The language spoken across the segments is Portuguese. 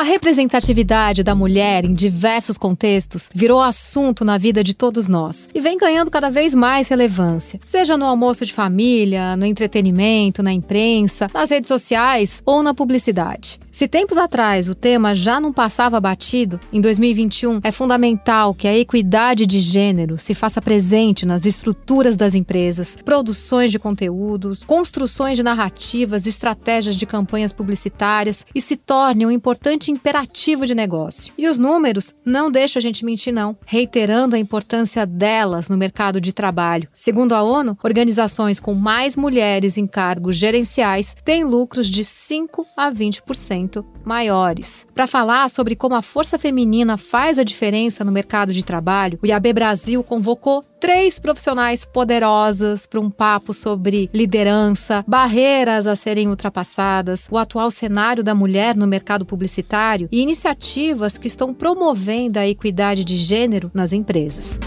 A representatividade da mulher em diversos contextos virou assunto na vida de todos nós e vem ganhando cada vez mais relevância, seja no almoço de família, no entretenimento, na imprensa, nas redes sociais ou na publicidade. Se tempos atrás o tema já não passava batido, em 2021 é fundamental que a equidade de gênero se faça presente nas estruturas das empresas, produções de conteúdos, construções de narrativas, estratégias de campanhas publicitárias e se torne um importante imperativo de negócio. E os números não deixam a gente mentir, não, reiterando a importância delas no mercado de trabalho. Segundo a ONU, organizações com mais mulheres em cargos gerenciais têm lucros de 5 a 20% maiores. Para falar sobre como a força feminina faz a diferença no mercado de trabalho, o IAB Brasil convocou três profissionais poderosas para um papo sobre liderança, barreiras a serem ultrapassadas, o atual cenário da mulher no mercado publicitário e iniciativas que estão promovendo a equidade de gênero nas empresas.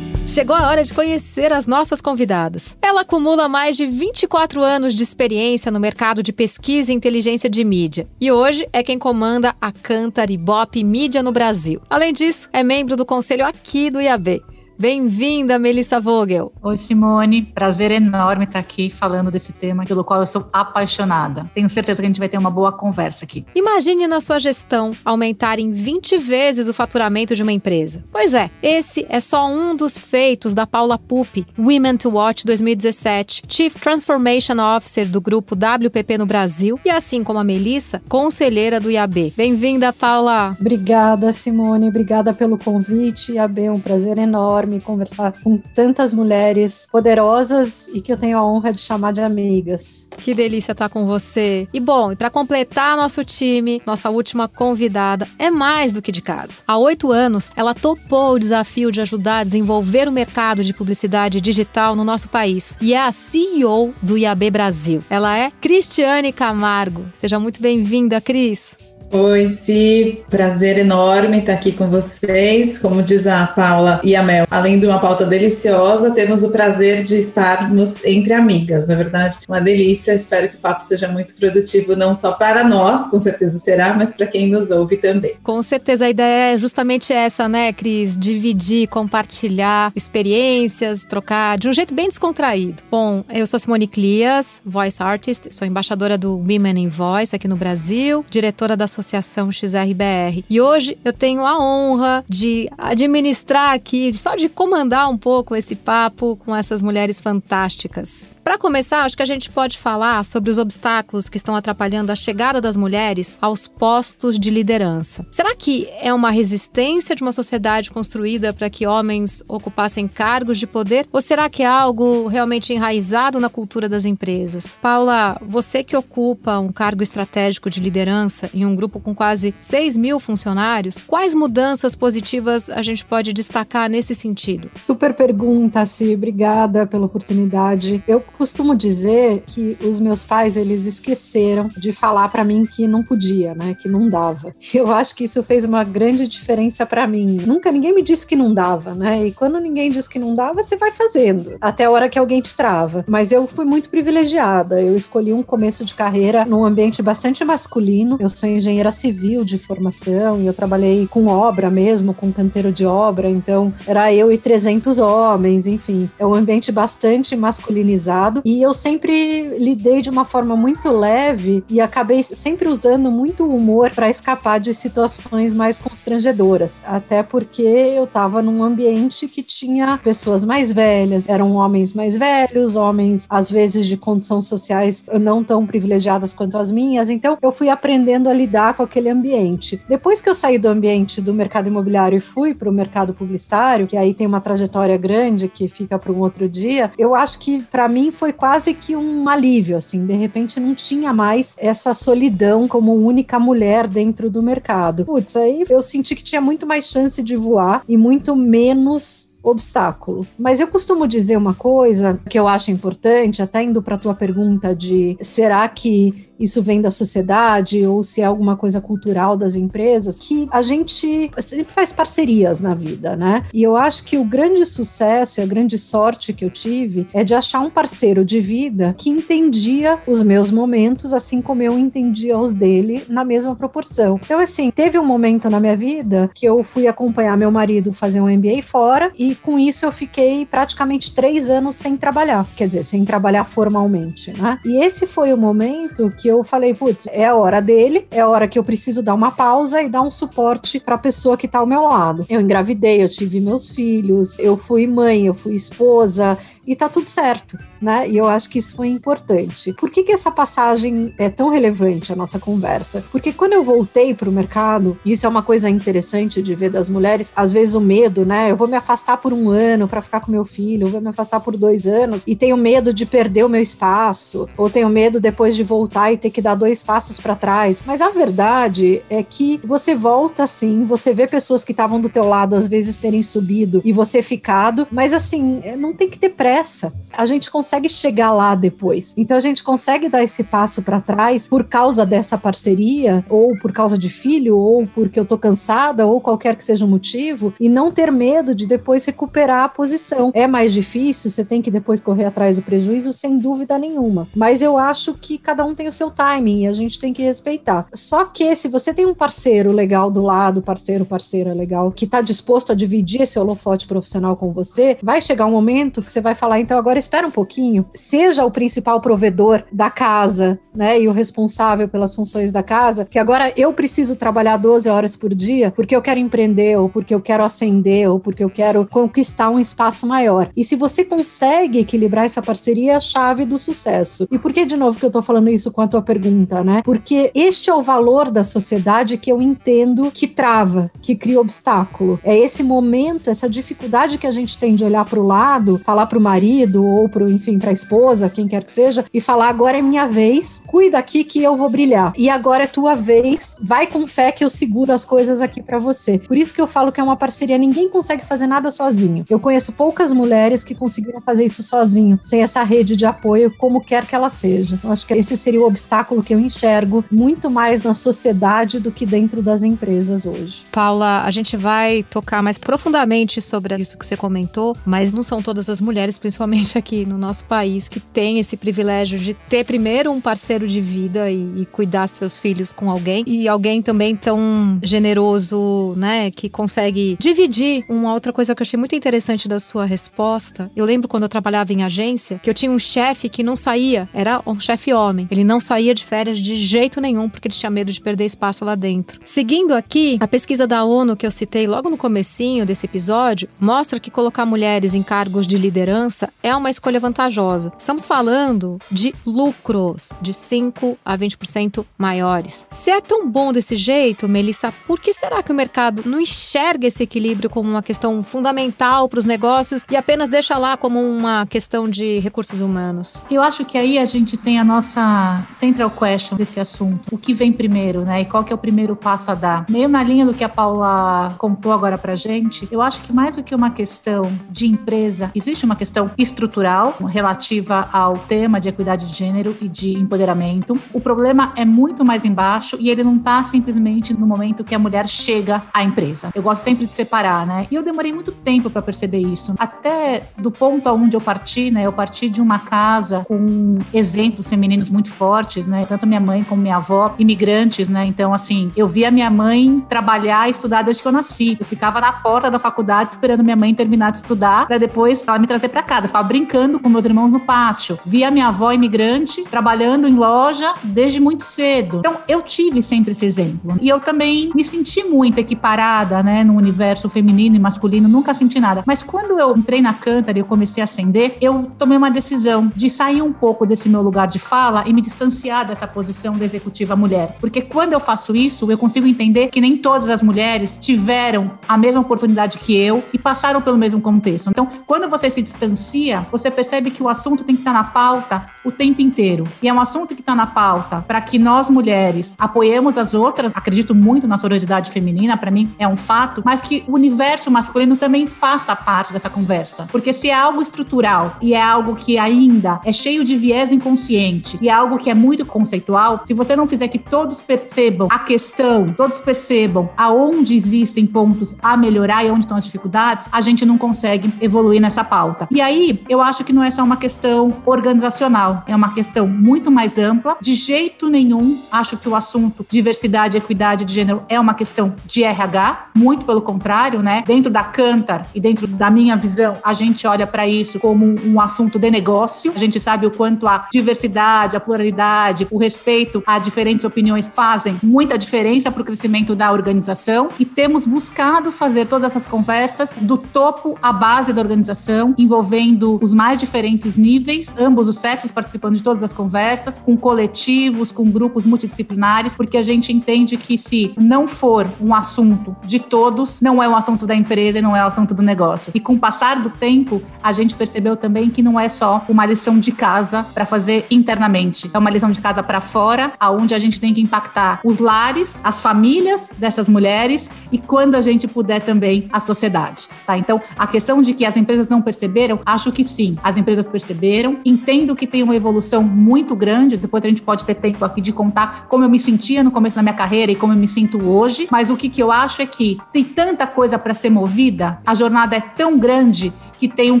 Chegou a hora de conhecer as nossas convidadas. Ela acumula mais de 24 anos de experiência no mercado de pesquisa e inteligência de mídia e hoje é quem comanda a Cantar e Bop Mídia no Brasil. Além disso, é membro do conselho aqui do IAB. Bem-vinda, Melissa Vogel. Oi, Simone. Prazer enorme estar aqui falando desse tema pelo qual eu sou apaixonada. Tenho certeza que a gente vai ter uma boa conversa aqui. Imagine na sua gestão aumentar em 20 vezes o faturamento de uma empresa. Pois é, esse é só um dos feitos da Paula Pupi, Women to Watch 2017, Chief Transformation Officer do grupo WPP no Brasil e assim como a Melissa, conselheira do IAB. Bem-vinda, Paula. Obrigada, Simone. Obrigada pelo convite. IAB é um prazer enorme enorme conversar com tantas mulheres poderosas e que eu tenho a honra de chamar de amigas. Que delícia estar com você. E bom, e para completar nosso time, nossa última convidada é mais do que de casa. Há oito anos, ela topou o desafio de ajudar a desenvolver o mercado de publicidade digital no nosso país e é a CEO do IAB Brasil. Ela é Cristiane Camargo. Seja muito bem-vinda, Cris. Oi, Si, prazer enorme estar aqui com vocês. Como diz a Paula e a Mel, além de uma pauta deliciosa, temos o prazer de estarmos entre amigas, na é verdade. Uma delícia, espero que o papo seja muito produtivo, não só para nós, com certeza será, mas para quem nos ouve também. Com certeza, a ideia é justamente essa, né, Cris? Dividir, compartilhar experiências, trocar de um jeito bem descontraído. Bom, eu sou Simone Clias, voice artist, sou embaixadora do Women in Voice aqui no Brasil, diretora da Associação XRBR. E hoje eu tenho a honra de administrar aqui, só de comandar um pouco esse papo com essas mulheres fantásticas. Para começar, acho que a gente pode falar sobre os obstáculos que estão atrapalhando a chegada das mulheres aos postos de liderança. Será que é uma resistência de uma sociedade construída para que homens ocupassem cargos de poder? Ou será que é algo realmente enraizado na cultura das empresas? Paula, você que ocupa um cargo estratégico de liderança em um grupo com quase 6 mil funcionários, quais mudanças positivas a gente pode destacar nesse sentido? Super pergunta, Si. Obrigada pela oportunidade. Eu costumo dizer que os meus pais eles esqueceram de falar para mim que não podia, né, que não dava. Eu acho que isso fez uma grande diferença para mim. Nunca ninguém me disse que não dava, né? E quando ninguém diz que não dava, você vai fazendo até a hora que alguém te trava. Mas eu fui muito privilegiada. Eu escolhi um começo de carreira num ambiente bastante masculino. Eu sou engenheira civil de formação e eu trabalhei com obra mesmo, com canteiro de obra. Então era eu e 300 homens, enfim. É um ambiente bastante masculinizado e eu sempre lidei de uma forma muito leve e acabei sempre usando muito humor para escapar de situações mais constrangedoras, até porque eu estava num ambiente que tinha pessoas mais velhas, eram homens mais velhos, homens às vezes de condições sociais não tão privilegiadas quanto as minhas, então eu fui aprendendo a lidar com aquele ambiente. Depois que eu saí do ambiente do mercado imobiliário e fui para o mercado publicitário, que aí tem uma trajetória grande que fica para um outro dia, eu acho que para mim foi quase que um alívio, assim, de repente não tinha mais essa solidão como única mulher dentro do mercado. Putz, aí eu senti que tinha muito mais chance de voar e muito menos obstáculo. Mas eu costumo dizer uma coisa que eu acho importante, até indo para tua pergunta de será que isso vem da sociedade ou se é alguma coisa cultural das empresas, que a gente sempre faz parcerias na vida, né? E eu acho que o grande sucesso e a grande sorte que eu tive é de achar um parceiro de vida que entendia os meus momentos, assim como eu entendia os dele na mesma proporção. Então, assim, teve um momento na minha vida que eu fui acompanhar meu marido fazer um MBA fora e com isso eu fiquei praticamente três anos sem trabalhar, quer dizer, sem trabalhar formalmente, né? E esse foi o momento que eu falei, putz, é a hora dele, é a hora que eu preciso dar uma pausa e dar um suporte para a pessoa que está ao meu lado. Eu engravidei, eu tive meus filhos, eu fui mãe, eu fui esposa, e tá tudo certo, né? E eu acho que isso foi importante. Por que, que essa passagem é tão relevante a nossa conversa? Porque quando eu voltei para o mercado, isso é uma coisa interessante de ver das mulheres, às vezes o medo, né? Eu vou me afastar por um ano para ficar com meu filho, eu vou me afastar por dois anos e tenho medo de perder o meu espaço, ou tenho medo depois de voltar e ter que dar dois passos para trás. Mas a verdade é que você volta assim, você vê pessoas que estavam do teu lado às vezes terem subido e você ficado, mas assim, não tem que ter pressa pressa, a gente consegue chegar lá depois. Então a gente consegue dar esse passo para trás por causa dessa parceria, ou por causa de filho, ou porque eu tô cansada, ou qualquer que seja o motivo, e não ter medo de depois recuperar a posição. É mais difícil, você tem que depois correr atrás do prejuízo, sem dúvida nenhuma. Mas eu acho que cada um tem o seu timing e a gente tem que respeitar. Só que se você tem um parceiro legal do lado, parceiro, parceira legal, que tá disposto a dividir esse holofote profissional com você, vai chegar um momento que você vai falar, então agora espera um pouquinho, seja o principal provedor da casa, né, e o responsável pelas funções da casa, que agora eu preciso trabalhar 12 horas por dia porque eu quero empreender, ou porque eu quero ascender, ou porque eu quero conquistar um espaço maior. E se você consegue equilibrar essa parceria, é a chave do sucesso. E por que, de novo, que eu tô falando isso a tua pergunta, né? Porque este é o valor da sociedade que eu entendo que trava, que cria obstáculo. É esse momento, essa dificuldade que a gente tem de olhar para o lado, falar para o marido ou pro, enfim, para a esposa, quem quer que seja, e falar agora é minha vez, cuida aqui que eu vou brilhar. E agora é tua vez, vai com fé que eu seguro as coisas aqui para você. Por isso que eu falo que é uma parceria, ninguém consegue fazer nada sozinho. Eu conheço poucas mulheres que conseguiram fazer isso sozinho, sem essa rede de apoio, como quer que ela seja. Eu acho que esse seria o obstáculo que eu enxergo muito mais na sociedade do que dentro das empresas hoje. Paula, a gente vai tocar mais profundamente sobre isso que você comentou, mas não são todas as mulheres principalmente aqui no nosso país, que tem esse privilégio de ter primeiro um parceiro de vida e, e cuidar seus filhos com alguém e alguém também tão generoso, né, que consegue dividir. Uma outra coisa que eu achei muito interessante da sua resposta, eu lembro quando eu trabalhava em agência, que eu tinha um chefe que não saía, era um chefe homem, ele não saía de férias de jeito nenhum porque ele tinha medo de perder espaço lá dentro. Seguindo aqui, a pesquisa da ONU que eu citei logo no comecinho desse episódio mostra que colocar mulheres em cargos de liderança é uma escolha vantajosa. Estamos falando de lucros de 5 a 20% maiores. Se é tão bom desse jeito, Melissa, por que será que o mercado não enxerga esse equilíbrio como uma questão fundamental para os negócios e apenas deixa lá como uma questão de recursos humanos? Eu acho que aí a gente tem a nossa central question desse assunto. O que vem primeiro, né? E qual que é o primeiro passo a dar? Meio na linha do que a Paula contou agora pra gente, eu acho que mais do que uma questão de empresa, existe uma questão estrutural relativa ao tema de equidade de gênero e de empoderamento. O problema é muito mais embaixo e ele não está simplesmente no momento que a mulher chega à empresa. Eu gosto sempre de separar, né? E eu demorei muito tempo para perceber isso. Até do ponto aonde eu parti, né? Eu parti de uma casa com exemplos femininos muito fortes, né? Tanto minha mãe como minha avó, imigrantes, né? Então, assim, eu via minha mãe trabalhar e estudar desde que eu nasci. Eu ficava na porta da faculdade esperando minha mãe terminar de estudar para depois ela me trazer para casa. Eu ficava brincando com meus irmãos no pátio. Via minha avó imigrante trabalhando em loja desde muito cedo. Então, eu tive sempre esse exemplo. E eu também me senti muito equiparada, né, no universo feminino e masculino, nunca senti nada. Mas quando eu entrei na Cântara e eu comecei a ascender, eu tomei uma decisão de sair um pouco desse meu lugar de fala e me distanciar dessa posição da executiva mulher. Porque quando eu faço isso, eu consigo entender que nem todas as mulheres tiveram a mesma oportunidade que eu e passaram pelo mesmo contexto. Então, quando você se distancia, você percebe que o assunto tem que estar na pauta o tempo inteiro. E é um assunto que está na pauta para que nós mulheres apoiemos as outras. Acredito muito na sororidade feminina, para mim é um fato, mas que o universo masculino também faça parte dessa conversa. Porque se é algo estrutural e é algo que ainda é cheio de viés inconsciente e é algo que é muito conceitual, se você não fizer que todos percebam a questão, todos percebam aonde existem pontos a melhorar e onde estão as dificuldades, a gente não consegue evoluir nessa pauta. E aí, eu acho que não é só uma questão organizacional, é uma questão muito mais ampla. De jeito nenhum, acho que o assunto diversidade equidade de gênero é uma questão de RH, muito pelo contrário, né? Dentro da Cantar e dentro da minha visão, a gente olha para isso como um assunto de negócio. A gente sabe o quanto a diversidade, a pluralidade, o respeito a diferentes opiniões fazem muita diferença para o crescimento da organização e temos buscado fazer todas essas conversas do topo à base da organização, envolvendo os mais diferentes níveis, ambos os sexos participando de todas as conversas, com coletivos, com grupos multidisciplinares, porque a gente entende que se não for um assunto de todos, não é um assunto da empresa e não é um assunto do negócio. E com o passar do tempo, a gente percebeu também que não é só uma lição de casa para fazer internamente, é uma lição de casa para fora, aonde a gente tem que impactar os lares, as famílias dessas mulheres e quando a gente puder também a sociedade, tá? Então, a questão de que as empresas não perceberam, acho que sim, as empresas perceberam, entendo que tem uma evolução muito grande, depois a gente pode ter tempo aqui de contar como eu me sentia no começo da minha carreira e como eu me sinto hoje, mas o que, que eu acho é que tem tanta coisa para ser movida, a jornada é tão grande que tem um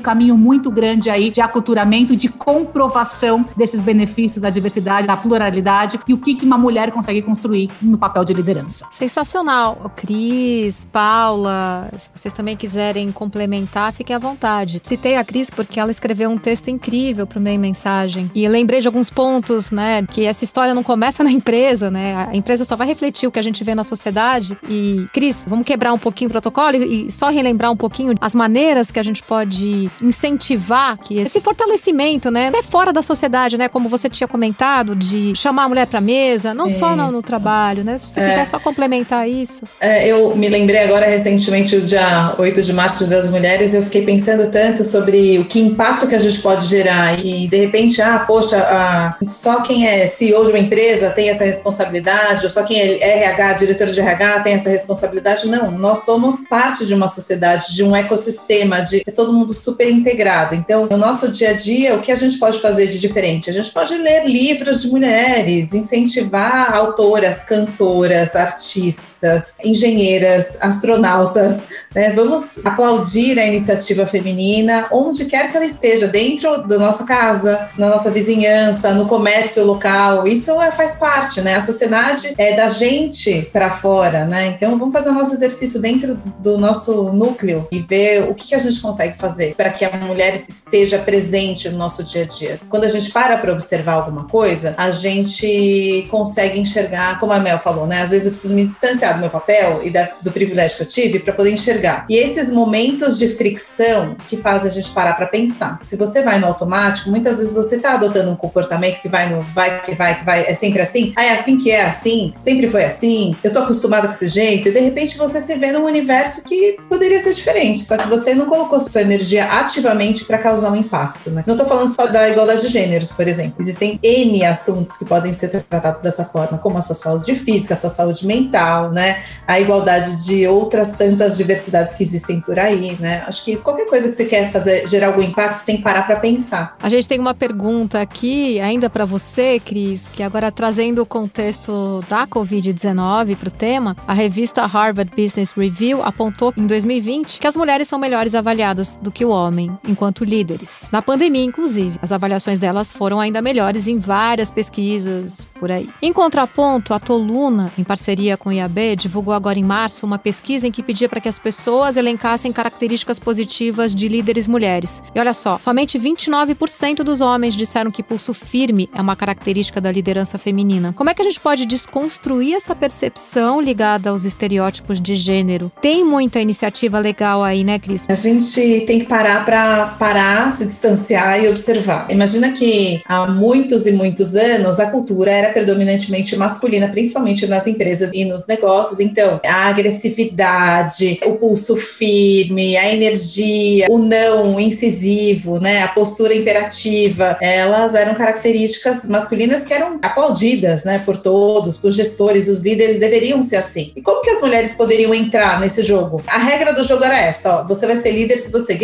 caminho muito grande aí de aculturamento, de comprovação desses benefícios da diversidade, da pluralidade e o que, uma mulher consegue construir no papel de liderança. Sensacional. Cris, Paula, se vocês também quiserem complementar, fiquem à vontade. Citei a Cris porque ela escreveu um texto incrível para o meio mensagem e lembrei de alguns pontos, né, que essa história não começa na empresa, né? A empresa só vai refletir o que a gente vê na sociedade e Cris, vamos quebrar um pouquinho o protocolo e só relembrar um pouquinho as maneiras que a gente pode de incentivar que esse fortalecimento, né, até fora da sociedade, né, como você tinha comentado, de chamar a mulher para mesa, não isso. só no, no, trabalho, né? Se você é. quiser só complementar isso. É, eu me lembrei agora recentemente, o dia 8 de março das mulheres, eu fiquei pensando tanto sobre o que impacto que a gente pode gerar e de repente, ah, poxa, ah, só quem é CEO de uma empresa tem essa responsabilidade, ou só quem é RH, diretor de RH tem essa responsabilidade. Não, nós somos parte de uma sociedade, de um ecossistema, de todo mundo super integrado. Então, no nosso dia a dia, o que a gente pode fazer de diferente? A gente pode ler livros de mulheres, incentivar autoras, cantoras, artistas, engenheiras, astronautas. Né? Vamos aplaudir a iniciativa feminina onde quer que ela esteja, dentro da nossa casa, na nossa vizinhança, no comércio local. Isso é, faz parte, né? A sociedade é da gente para fora, né? Então, vamos fazer o nosso exercício dentro do nosso núcleo e ver o que, que a gente consegue fazer para que a mulher esteja presente no nosso dia a dia? Quando a gente para para observar alguma coisa, a gente consegue enxergar, como a Mel falou, né? Às vezes eu preciso me distanciar do meu papel e da, do privilégio que eu tive para poder enxergar. E esses momentos de fricção que fazem a gente parar para pensar. Se você vai no automático, muitas vezes você está adotando um comportamento que vai no vai, que vai, que vai, é sempre assim. Ah, é assim que é assim? Sempre foi assim? Eu tô acostumada com esse jeito? E de repente você se vê num universo que poderia ser diferente, só que você não colocou sua energia ativamente para causar um impacto. Né? Não estou falando só da igualdade de gêneros, por exemplo. Existem N assuntos que podem ser tratados dessa forma, como a sua saúde física, a sua saúde mental, né? a igualdade de outras tantas diversidades que existem por aí. Né? Acho que qualquer coisa que você quer fazer gerar algum impacto, você tem que parar para pensar. A gente tem uma pergunta aqui, ainda para você, Cris, que agora trazendo o contexto da Covid-19 para o tema, a revista Harvard Business Review apontou em 2020 que as mulheres são melhores avaliadas do que o homem enquanto líderes. Na pandemia, inclusive, as avaliações delas foram ainda melhores em várias pesquisas por aí. Em contraponto, a Toluna, em parceria com o IAB, divulgou agora em março uma pesquisa em que pedia para que as pessoas elencassem características positivas de líderes mulheres. E olha só, somente 29% dos homens disseram que pulso firme é uma característica da liderança feminina. Como é que a gente pode desconstruir essa percepção ligada aos estereótipos de gênero? Tem muita iniciativa legal aí, né, Cris? A gente tem que parar para parar, se distanciar e observar. Imagina que há muitos e muitos anos a cultura era predominantemente masculina, principalmente nas empresas e nos negócios. Então, a agressividade, o pulso firme, a energia, o não incisivo, né, a postura imperativa, elas eram características masculinas que eram aplaudidas, né, por todos, por gestores, os líderes deveriam ser assim. E como que as mulheres poderiam entrar nesse jogo? A regra do jogo era essa, ó, você vai ser líder se você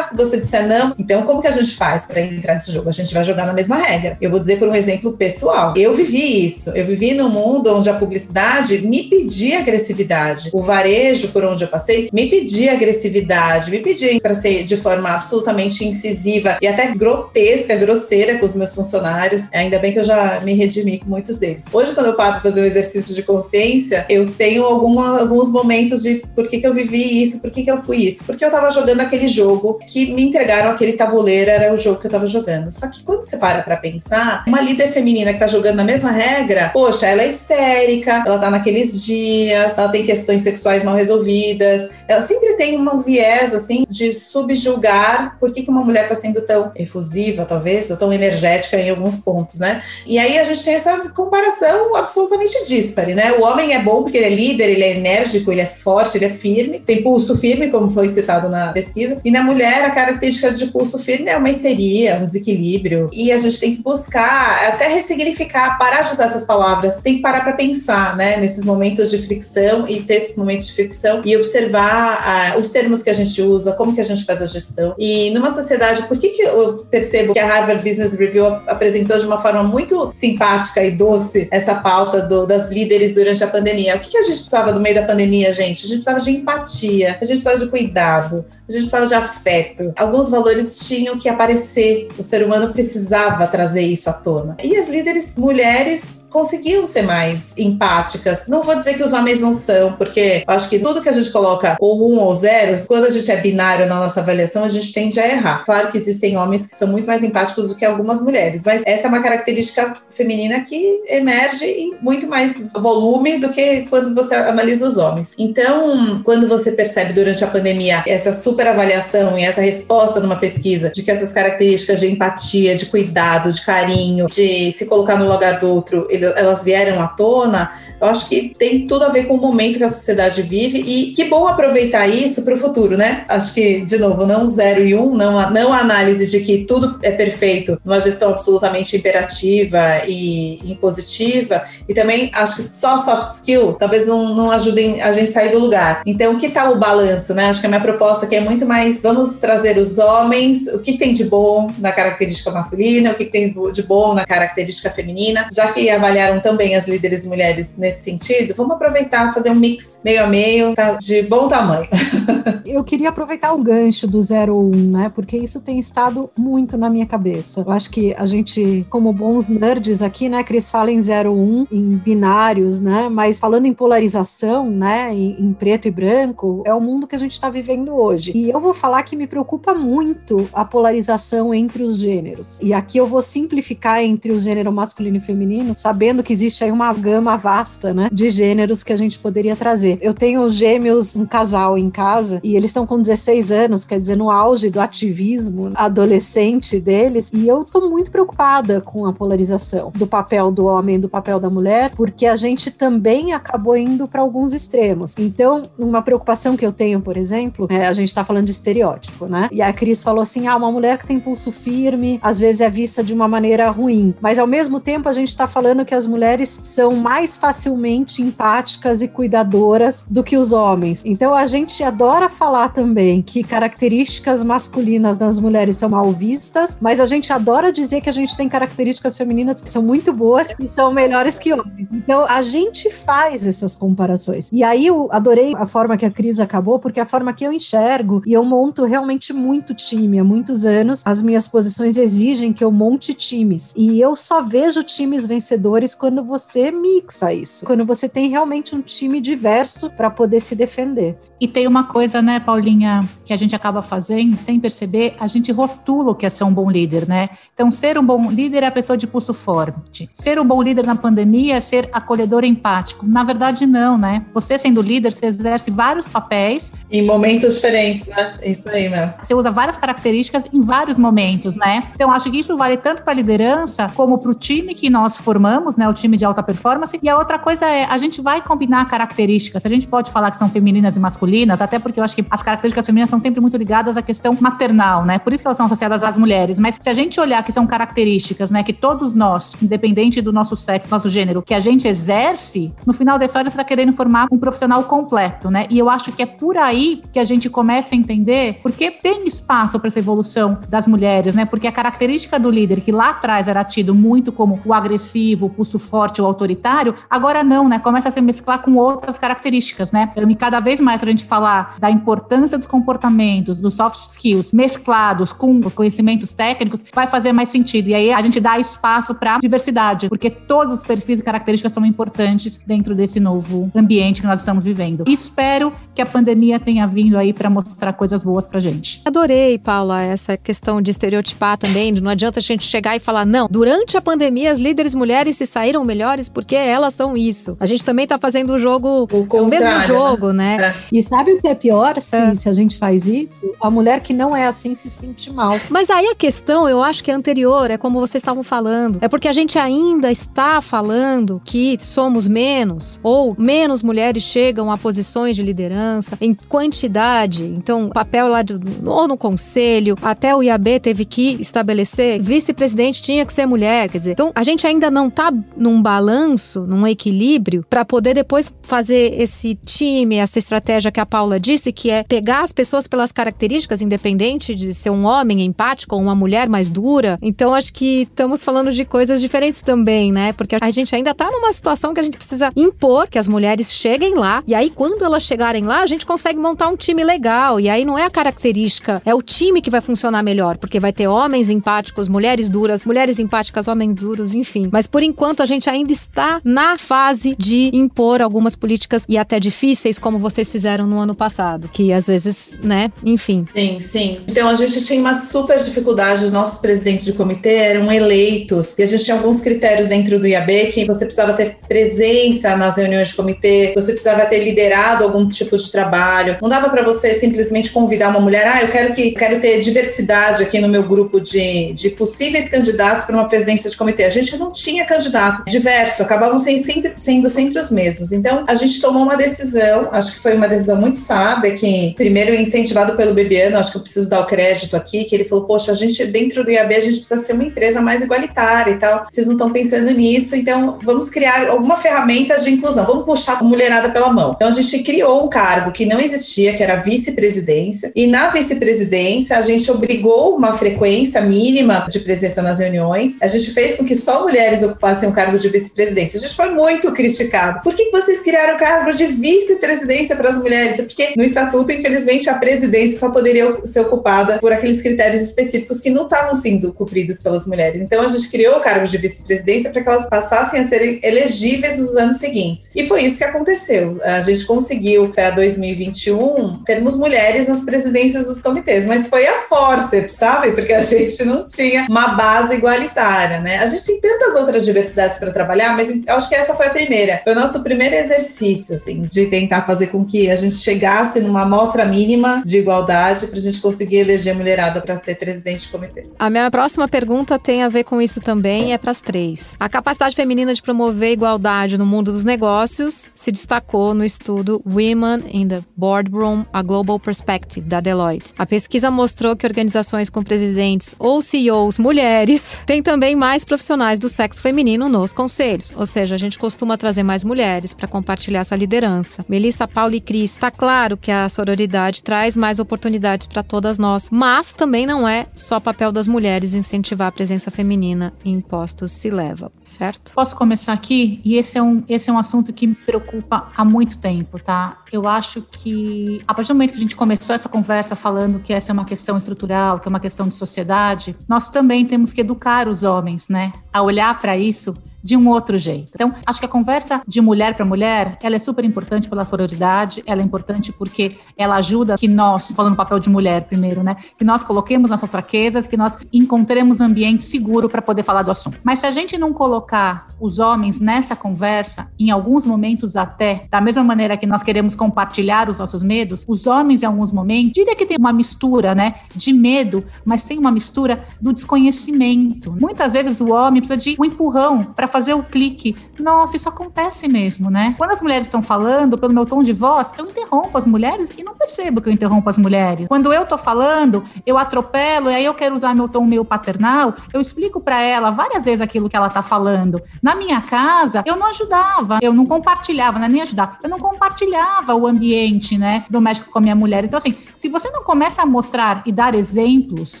se você disser não. Então, como que a gente faz para entrar nesse jogo? A gente vai jogar na mesma regra. Eu vou dizer por um exemplo pessoal. Eu vivi isso. Eu vivi num mundo onde a publicidade me pedia agressividade. O varejo, por onde eu passei, me pedia agressividade, me pedia para ser de forma absolutamente incisiva e até grotesca, grosseira com os meus funcionários. Ainda bem que eu já me redimi com muitos deles. Hoje, quando eu paro para fazer um exercício de consciência, eu tenho alguns momentos de por que, que eu vivi isso, por que, que eu fui isso. Porque eu estava jogando aquele jogo que me entregaram aquele tabuleiro, era o jogo que eu estava jogando. Só que quando você para para pensar, uma líder feminina que está jogando na mesma regra, poxa, ela é histérica, ela tá naqueles dias, ela tem questões sexuais mal resolvidas, ela sempre tem um viés, assim, de subjugar por que, que uma mulher está sendo tão efusiva, talvez, ou tão energética em alguns pontos, né? E aí a gente tem essa comparação absolutamente díspare, né? O homem é bom porque ele é líder, ele é enérgico, ele é forte, ele é firme, tem pulso firme, como foi citado na pesquisa, e na mulher a característica de pulso firme é uma histeria, um desequilíbrio, e a gente tem que buscar, até ressignificar, parar de usar essas palavras, tem que parar para pensar, né, nesses momentos de fricção e ter esses momentos de fricção e observar uh, os termos que a gente usa, como que a gente faz a gestão. E numa sociedade, por que, que eu percebo que a Harvard Business Review apresentou de uma forma muito simpática e doce essa pauta do, das líderes durante a pandemia? O que, que a gente precisava no meio da pandemia, gente? A gente precisava de empatia, a gente precisava de cuidado, a gente precisava de afeto. Alguns valores tinham que aparecer, o ser humano precisava trazer isso à tona. E as líderes mulheres conseguiam ser mais empáticas. Não vou dizer que os homens não são, porque acho que tudo que a gente coloca ou um ou zero, quando a gente é binário na nossa avaliação, a gente tende a errar. Claro que existem homens que são muito mais empáticos do que algumas mulheres, mas essa é uma característica feminina que emerge em muito mais volume do que quando você analisa os homens. Então, quando você percebe durante a pandemia essa super avaliação e essa resposta numa pesquisa de que essas características de empatia, de cuidado, de carinho, de se colocar no lugar do outro, elas vieram à tona, eu acho que tem tudo a ver com o momento que a sociedade vive e que bom aproveitar isso para o futuro, né? Acho que, de novo, não zero e um, não a, não a análise de que tudo é perfeito, uma gestão absolutamente imperativa e impositiva, e também acho que só soft skill talvez não, não ajudem a gente sair do lugar. Então, que tal o balanço, né? Acho que a minha proposta aqui é muito mais, vamos trazer os homens, o que tem de bom na característica masculina, o que tem de bom na característica feminina, já que a avaliaram também as líderes mulheres nesse sentido, vamos aproveitar fazer um mix meio a meio, tá de bom tamanho. Eu queria aproveitar o gancho do 01, né? Porque isso tem estado muito na minha cabeça. Eu acho que a gente, como bons nerds aqui, né, Cris fala em 01, em binários, né? Mas falando em polarização, né, em, em preto e branco, é o mundo que a gente está vivendo hoje. E eu vou falar que me preocupa muito a polarização entre os gêneros. E aqui eu vou simplificar entre o gênero masculino e feminino, sabendo sabendo que existe aí uma gama vasta, né, de gêneros que a gente poderia trazer. Eu tenho gêmeos, um casal em casa, e eles estão com 16 anos, quer dizer, no auge do ativismo adolescente deles, e eu tô muito preocupada com a polarização do papel do homem e do papel da mulher, porque a gente também acabou indo para alguns extremos. Então, uma preocupação que eu tenho, por exemplo, é, a gente tá falando de estereótipo, né? E a Cris falou assim: ah, uma mulher que tem pulso firme, às vezes é vista de uma maneira ruim, mas ao mesmo tempo a gente tá falando que que as mulheres são mais facilmente empáticas e cuidadoras do que os homens. Então a gente adora falar também que características masculinas das mulheres são mal vistas, mas a gente adora dizer que a gente tem características femininas que são muito boas e são melhores que homens. Então a gente faz essas comparações. E aí eu adorei a forma que a Cris acabou, porque a forma que eu enxergo e eu monto realmente muito time há muitos anos. As minhas posições exigem que eu monte times e eu só vejo times vencedores quando você mixa isso, quando você tem realmente um time diverso para poder se defender. E tem uma coisa, né, Paulinha, que a gente acaba fazendo sem perceber, a gente rotula o que é ser um bom líder, né? Então, ser um bom líder é a pessoa de pulso forte. Ser um bom líder na pandemia é ser acolhedor empático. Na verdade, não, né? Você sendo líder, você exerce vários papéis. Em momentos diferentes, né? É isso aí mesmo. Você usa várias características em vários momentos, né? Então, acho que isso vale tanto para a liderança como para o time que nós formamos né? O time de alta performance. E a outra coisa é, a gente vai combinar características. A gente pode falar que são femininas e masculinas, até porque eu acho que as características femininas são sempre muito ligadas à questão maternal, né? Por isso que elas são associadas às mulheres. Mas se a gente olhar que são características, né, que todos nós, independente do nosso sexo, nosso gênero, que a gente exerce, no final da história você está querendo formar um profissional completo, né? E eu acho que é por aí que a gente começa a entender porque tem espaço para essa evolução das mulheres, né? Porque a característica do líder, que lá atrás era tido muito como o agressivo, o pulso forte, o autoritário, agora não, né? Começa a se mesclar com outras características, né? E cada vez mais a gente falar da importância dos comportamentos, dos soft skills, mesclados com os conhecimentos técnicos, vai fazer mais sentido. E aí a gente dá espaço para diversidade, porque todos os perfis e características são importantes dentro desse novo ambiente que nós estamos vivendo. espero que a pandemia tenha vindo aí para mostrar coisas boas pra gente. Adorei, Paula, essa questão de estereotipar também. Não adianta a gente chegar e falar, não, durante a pandemia as líderes mulheres se saíram melhores porque elas são isso. A gente também tá fazendo o jogo, o, o mesmo jogo, né? né? E sabe o que é pior se, é. se a gente faz isso? A mulher que não é assim se sente mal. Mas aí a questão, eu acho que é anterior, é como vocês estavam falando. É porque a gente ainda está falando que somos menos, ou menos mulheres chegam a posições de liderança em quantidade. Então, papel lá de, ou no conselho, até o IAB teve que estabelecer, vice-presidente tinha que ser mulher, quer dizer. Então, a gente ainda não está num balanço, num equilíbrio para poder depois fazer esse time, essa estratégia que a Paula disse, que é pegar as pessoas pelas características, independente de ser um homem empático ou uma mulher mais dura. Então, acho que estamos falando de coisas diferentes também, né? Porque a gente ainda está numa situação que a gente precisa impor que as mulheres cheguem lá. E aí, quando elas chegarem lá, a gente consegue montar um time legal. E aí não é a característica, é o time que vai funcionar melhor, porque vai ter homens empáticos, mulheres duras, mulheres empáticas, homens duros, enfim. Mas por enquanto a gente ainda está na fase de impor algumas políticas e até difíceis, como vocês fizeram no ano passado, que às vezes, né, enfim. Sim, sim. Então a gente tinha uma super dificuldade, os nossos presidentes de comitê eram eleitos e a gente tinha alguns critérios dentro do IAB que você precisava ter presença nas reuniões de comitê, você precisava ter liderado algum tipo de trabalho. Não dava para você simplesmente convidar uma mulher, ah, eu quero que quero ter diversidade aqui no meu grupo de, de possíveis candidatos para uma presidência de comitê. A gente não tinha candidato diverso, acabavam sendo sempre, sendo sempre os mesmos. Então, a gente tomou uma decisão, acho que foi uma decisão muito sábia, que primeiro incentivado pelo Bebiano, acho que eu preciso dar o crédito aqui, que ele falou, poxa, a gente, dentro do IAB, a gente precisa ser uma empresa mais igualitária e tal. Vocês não estão pensando nisso, então vamos criar alguma ferramenta de inclusão, vamos puxar a mulherada pela mão. Então, a gente criou um cargo que não existia, que era vice-presidência, e na vice-presidência a gente obrigou uma frequência mínima de presença nas reuniões, a gente fez com que só mulheres ocupassem o cargo de vice-presidência. A gente foi muito criticado. Por que vocês criaram o cargo de vice-presidência para as mulheres? Porque no estatuto, infelizmente, a presidência só poderia ser ocupada por aqueles critérios específicos que não estavam sendo cumpridos pelas mulheres. Então a gente criou o cargo de vice-presidência para que elas passassem a serem elegíveis nos anos seguintes. E foi isso que aconteceu. A gente conseguiu para 2021 termos mulheres nas presidências dos comitês, mas foi a forceps, sabe? Porque a gente não tinha uma base igualitária, né? A gente tem tantas outras diversidades para trabalhar, mas acho que essa foi a primeira. Foi o nosso primeiro exercício, assim, de tentar fazer com que a gente chegasse numa amostra mínima de igualdade para a gente conseguir eleger a mulherada para ser presidente de comitê. A minha próxima pergunta tem a ver com isso também, é para as três. A capacidade feminina de promover igualdade no mundo dos negócios se destacou no estudo Women in the Boardroom: A Global Perspective da Deloitte. A pesquisa mostrou que organizações com presidentes ou CEOs mulheres têm também mais profissionais do sexo feminino nos conselhos, ou seja, a gente costuma trazer mais mulheres para compartilhar essa liderança. Melissa, Paula e Cris, está claro que a sororidade traz mais oportunidades para todas nós, mas também não é só papel das mulheres incentivar a presença feminina em postos se leva, certo? Posso começar aqui? E esse é um, esse é um assunto que me preocupa há muito tempo, tá? Eu acho que a partir do momento que a gente começou essa conversa falando que essa é uma questão estrutural, que é uma questão de sociedade, nós também temos que educar os homens, né, a olhar para isso de um outro jeito. Então, acho que a conversa de mulher para mulher, ela é super importante pela sororidade, ela é importante porque ela ajuda que nós, falando do papel de mulher primeiro, né, que nós coloquemos nossas fraquezas, que nós encontremos um ambiente seguro para poder falar do assunto. Mas se a gente não colocar os homens nessa conversa, em alguns momentos até, da mesma maneira que nós queremos compartilhar os nossos medos, os homens em alguns momentos, diria que tem uma mistura, né, de medo, mas tem uma mistura do desconhecimento. Muitas vezes o homem precisa de um empurrão para fazer o clique. Nossa, isso acontece mesmo, né? Quando as mulheres estão falando, pelo meu tom de voz, eu interrompo as mulheres e não percebo que eu interrompo as mulheres. Quando eu tô falando, eu atropelo e aí eu quero usar meu tom meio paternal, eu explico para ela várias vezes aquilo que ela tá falando. Na minha casa, eu não ajudava, eu não compartilhava, não é nem ajudar, eu não compartilhava o ambiente, né, doméstico com a minha mulher. Então, assim, se você não começa a mostrar e dar exemplos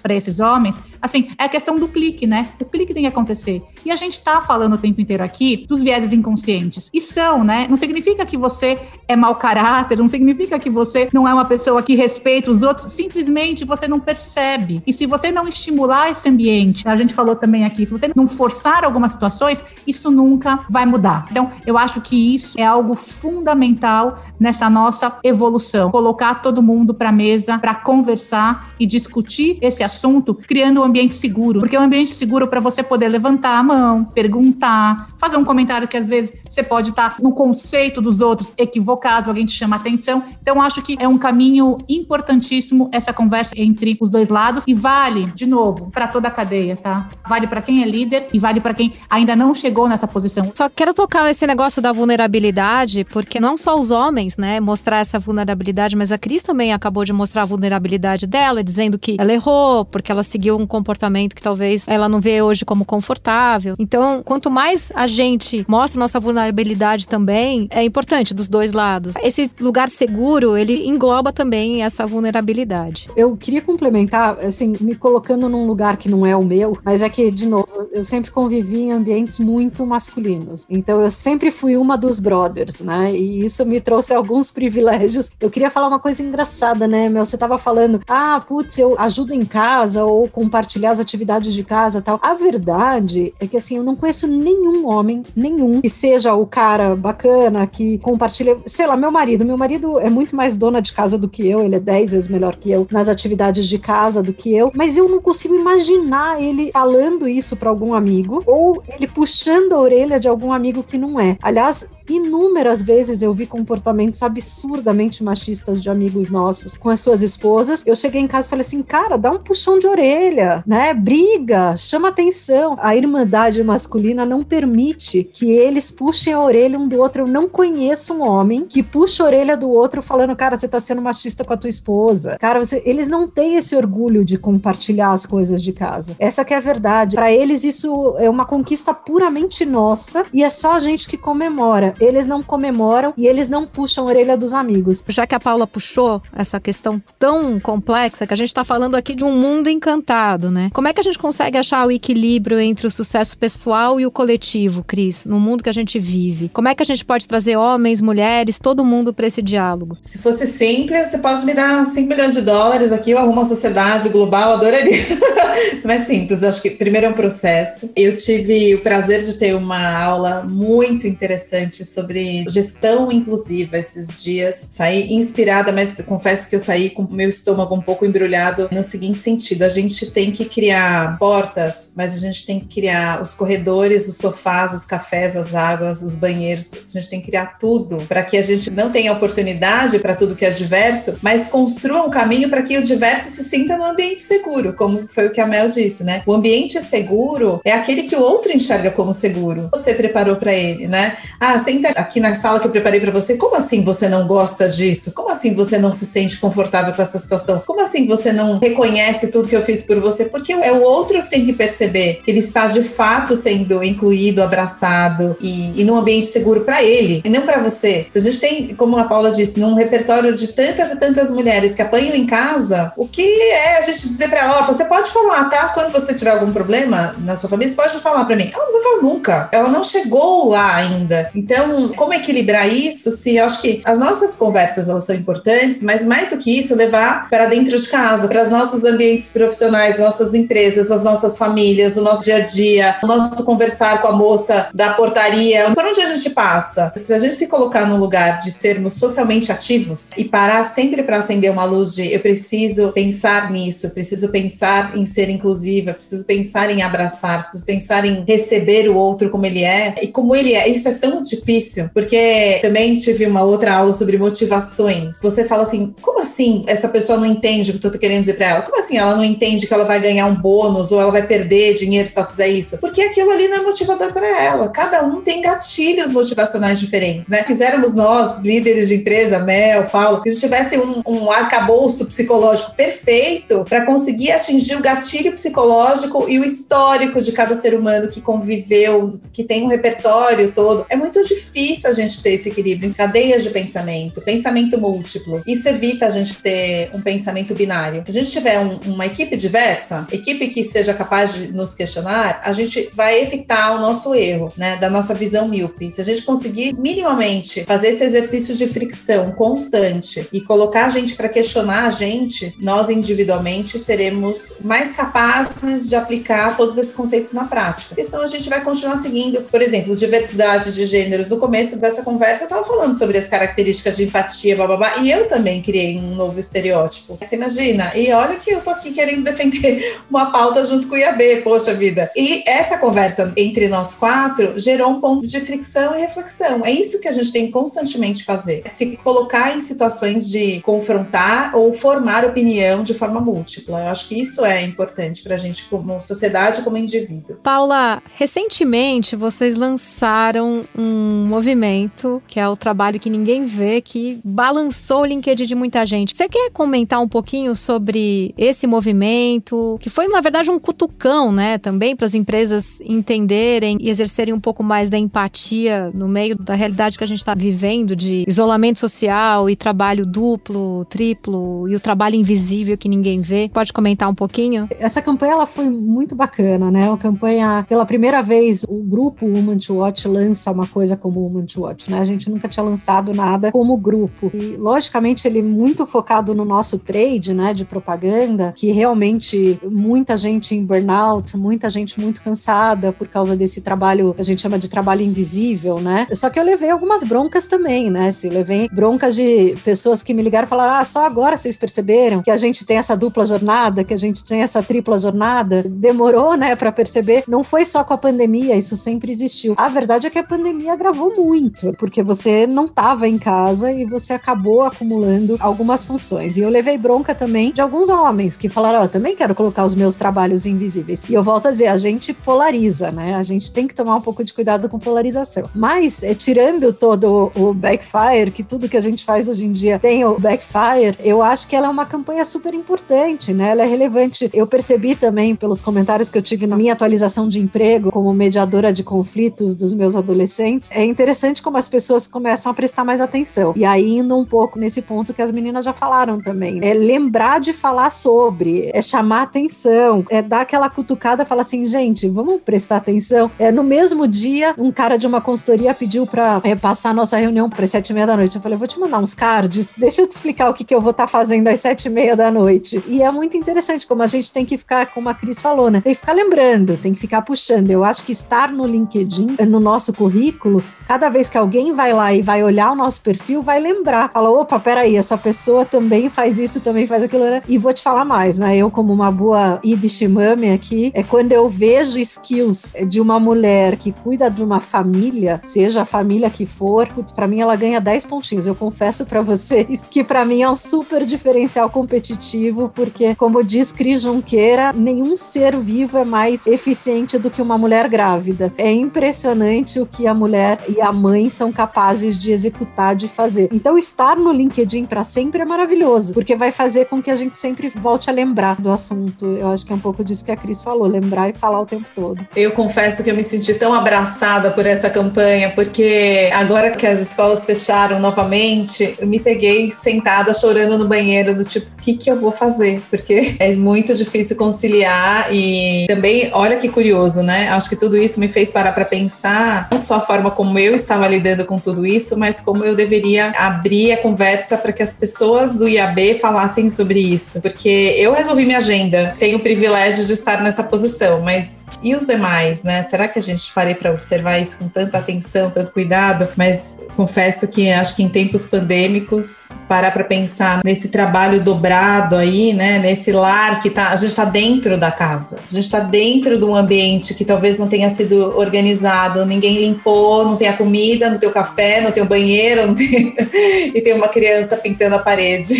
para esses homens, assim, é a questão do clique, né? O clique tem que acontecer. E a gente tá falando tempo inteiro aqui dos vieses inconscientes. E são, né? Não significa que você é mau caráter, não significa que você não é uma pessoa que respeita os outros, simplesmente você não percebe. E se você não estimular esse ambiente, a gente falou também aqui, se você não forçar algumas situações, isso nunca vai mudar. Então, eu acho que isso é algo fundamental nessa nossa evolução. Colocar todo mundo para mesa para conversar e discutir esse assunto, criando um ambiente seguro, porque é um ambiente seguro para você poder levantar a mão, perguntar, fazer um comentário que às vezes você pode estar no conceito dos outros equivocado, alguém te chama atenção. Então, acho que é um caminho importantíssimo essa conversa entre os dois lados e vale, de novo, para toda a cadeia, tá? Vale para quem é líder e vale para quem ainda não chegou nessa posição. Só quero tocar esse negócio da vulnerabilidade, porque não só os homens, né, mostrar essa vulnerabilidade, mas a Cris também acabou de mostrar a vulnerabilidade dela, dizendo que ela errou, porque ela seguiu um comportamento que talvez ela não vê hoje como confortável. Então, quanto mais a gente mostra nossa vulnerabilidade também, é importante dos dois lados. Esse lugar seguro, ele engloba também essa vulnerabilidade. Eu queria complementar, assim, me colocando num lugar que não é o meu, mas é que, de novo, eu sempre convivi em ambientes muito masculinos. Então, eu sempre fui uma dos brothers, né? E isso me trouxe alguns privilégios. Eu queria falar uma coisa engraçada, né, Mel? Você tava falando, ah, putz, eu ajudo em casa ou compartilhar as atividades de casa tal. A verdade é que, assim, eu não conheço nenhum homem, nenhum, que seja o cara bacana, que compartilha, sei lá, meu marido. Meu marido é muito mais dona de casa do que eu, ele é dez vezes melhor que eu nas atividades de casa do que eu, mas eu não consigo imaginar ele falando isso para algum amigo ou ele puxando a orelha de algum amigo que não é. Aliás, Inúmeras vezes eu vi comportamentos absurdamente machistas de amigos nossos com as suas esposas. Eu cheguei em casa e falei assim, cara, dá um puxão de orelha, né? Briga, chama atenção. A irmandade masculina não permite que eles puxem a orelha um do outro. Eu não conheço um homem que puxa a orelha do outro falando, cara, você tá sendo machista com a tua esposa. Cara, você... eles não têm esse orgulho de compartilhar as coisas de casa. Essa que é a verdade. Para eles isso é uma conquista puramente nossa e é só a gente que comemora eles não comemoram e eles não puxam a orelha dos amigos. Já que a Paula puxou essa questão tão complexa, que a gente está falando aqui de um mundo encantado, né? Como é que a gente consegue achar o equilíbrio entre o sucesso pessoal e o coletivo, Cris, no mundo que a gente vive? Como é que a gente pode trazer homens, mulheres, todo mundo para esse diálogo? Se fosse simples, você pode me dar 5 milhões de dólares aqui, eu arrumo uma sociedade global, adoraria. Não é simples, acho que primeiro é um processo. Eu tive o prazer de ter uma aula muito interessante sobre gestão inclusiva esses dias. Saí inspirada, mas confesso que eu saí com meu estômago um pouco embrulhado no seguinte sentido: a gente tem que criar portas, mas a gente tem que criar os corredores, os sofás, os cafés, as águas, os banheiros. A gente tem que criar tudo para que a gente não tenha oportunidade para tudo que é diverso, mas construa um caminho para que o diverso se sinta num ambiente seguro, como foi o que a Mel disse, né? O ambiente seguro é aquele que o outro enxerga como seguro. Você preparou para ele, né? Ah, senta aqui na sala que eu preparei para você. Como assim você não gosta disso? Como assim você não se sente confortável com essa situação? Como assim você não reconhece tudo que eu fiz por você? Porque é o outro que tem que perceber que ele está de fato sendo incluído, abraçado e, e num ambiente seguro para ele e não para você. Se a gente tem, como a Paula disse, num repertório de tantas e tantas mulheres que apanham em casa, o que é a gente dizer para ela, oh, você pode falar, tá? Quando você tiver algum problema na sua família, você pode falar para mim. Ela não vai falar nunca. Ela não chegou lá ainda. Então, como equilibrar isso? Se eu acho que as nossas conversas elas são importantes, mas mais do que isso, levar para dentro de casa, para os nossos ambientes profissionais, nossas empresas, as nossas famílias, o nosso dia a dia, o nosso conversar com a moça da portaria, por onde a gente passa. Se a gente se colocar no lugar de sermos socialmente ativos e parar sempre para acender uma luz de eu preciso pensar nisso, preciso pensar em ser inclusiva, preciso pensar em abraçar, preciso pensar em receber o outro como ele é e como ele é. Isso é tão difícil difícil, porque também tive uma outra aula sobre motivações. Você fala assim, como assim essa pessoa não entende o que eu tô querendo dizer para ela? Como assim ela não entende que ela vai ganhar um bônus ou ela vai perder dinheiro se ela fizer isso? Porque aquilo ali não é motivador para ela. Cada um tem gatilhos motivacionais diferentes, né? Fizéramos nós, líderes de empresa, Mel, Paulo, que a gente tivesse um, um arcabouço psicológico perfeito para conseguir atingir o gatilho psicológico e o histórico de cada ser humano que conviveu, que tem um repertório todo. É muito difícil a gente ter esse equilíbrio em cadeias de pensamento, pensamento múltiplo. Isso evita a gente ter um pensamento binário. Se a gente tiver um, uma equipe diversa, equipe que seja capaz de nos questionar, a gente vai evitar o nosso erro, né, da nossa visão míope. Se a gente conseguir minimamente fazer esse exercício de fricção constante e colocar a gente para questionar a gente, nós individualmente seremos mais capazes de aplicar todos esses conceitos na prática. Porque senão a gente vai continuar seguindo, por exemplo, diversidade de gêneros. No começo dessa conversa eu estava falando sobre as características de empatia, babá, e eu também criei um novo estereótipo. Você imagina? E olha que eu tô aqui querendo defender uma pauta junto com o IAB, poxa vida. E essa conversa entre nós quatro gerou um ponto de fricção e reflexão. É isso que a gente tem que constantemente fazer. É se colocar em situações de confrontar ou formar opinião de forma múltipla. Eu acho que isso é importante para a gente como sociedade, como indivíduo. Paula, recentemente vocês lançaram um movimento que é o trabalho que ninguém vê, que balançou o LinkedIn de muita gente. Você quer comentar um pouquinho sobre esse movimento, que foi na verdade um cutucão, né, também para as empresas entenderem e exercerem um pouco mais da empatia no meio da realidade que a gente está vivendo de isolamento social e trabalho duplo, triplo e o trabalho invisível que ninguém vê. Pode comentar um pouquinho? Essa campanha ela foi muito bacana, né? Uma campanha pela primeira vez o grupo Woman to Watch lança uma coisa como Woman to Watch, né? A gente nunca tinha lançado nada como grupo. E logicamente ele é muito focado no nosso trade, né, de propaganda, que realmente muita gente em burnout, muita gente muito cansada por causa desse trabalho a gente chama de trabalho invisível, né? Só que eu levei algumas broncas também, né? Se levei broncas de pessoas que me ligaram e falaram: "Ah, só agora vocês perceberam que a gente tem essa dupla jornada, que a gente tem essa tripla jornada?" Demorou, né, para perceber. Não foi só com a pandemia, isso sempre existiu. A verdade é que a pandemia agravou muito, porque você não estava em casa e você acabou acumulando algumas funções. E eu levei bronca também de alguns homens que falaram: oh, "Eu também quero colocar os meus trabalhos invisíveis". E eu volto a dizer, a gente polariza, né? A gente tem que tomar um pouco de cuidado com polarização. Mas é, tirando todo o backfire, que tudo que a gente faz hoje em dia tem o backfire, eu acho que ela é uma campanha super importante, né? Ela é relevante. Eu percebi também pelos comentários que eu tive na minha atualização de emprego como mediadora de conflitos dos meus adolescentes, é interessante como as pessoas começam a prestar mais atenção. E aí indo um pouco nesse ponto que as meninas já falaram também, é lembrar de falar sobre, é chamar atenção, é dar aquela cutucada, falar assim, gente, vamos prestar atenção. É no mesmo dia, um cara de uma consultoria pediu para é, passar a nossa reunião para sete e meia da noite. Eu falei, vou te mandar uns cards, deixa eu te explicar o que, que eu vou estar tá fazendo às sete e meia da noite. E é muito interessante como a gente tem que ficar, como a Cris falou, né? Tem que ficar lembrando, tem que ficar puxando. Eu acho que estar no LinkedIn, no nosso currículo, cada vez que alguém vai lá e vai olhar o nosso perfil, vai lembrar. Fala, opa, peraí, essa pessoa também faz isso, também faz aquilo, né? E vou te falar mais, né? Eu, como uma boa Yiddish mami aqui, é quando eu vejo skills de uma mulher que cuida de uma família, seja a família que for, putz, pra mim ela ganha 10 pontinhos. Eu confesso para vocês que para mim é um super diferencial competitivo, porque, como diz Cris Junqueira, nenhum ser vivo é mais eficiente do que uma mulher grávida. É impressionante o que a mulher e a mãe são capazes de executar, de fazer. Então, estar no LinkedIn para sempre é maravilhoso, porque vai fazer com que a gente sempre volte a lembrar do assunto. Eu acho que é um pouco disso que a Cris falou, lembrar e falar o tempo todo. Eu confesso que eu me senti tão abraçada por essa campanha, porque agora que as escolas fecharam novamente, eu me peguei sentada chorando no banheiro, do tipo, o que, que eu vou fazer? Porque é muito difícil conciliar e também, olha que curioso, né? Acho que tudo isso me fez parar para pensar, não só a forma como eu estava lidando com tudo isso, mas como eu deveria abrir a conversa para que as pessoas do IAB falassem sobre isso. Porque eu resolvi minha agenda, tenho o privilégio de estar nessa posição, mas e os demais, né? Será que a gente parei para observar isso com tanta atenção, tanto cuidado? Mas confesso que acho que em tempos pandêmicos, parar para pensar nesse trabalho dobrado aí, né? Nesse lar que tá, a gente está dentro da casa, a gente está dentro de um ambiente que talvez não tenha sido organizado, ninguém limpou, não tem tem a comida, não tem o café, não tem o banheiro, não tem... e tem uma criança pintando a parede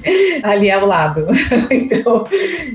ali ao lado. Então,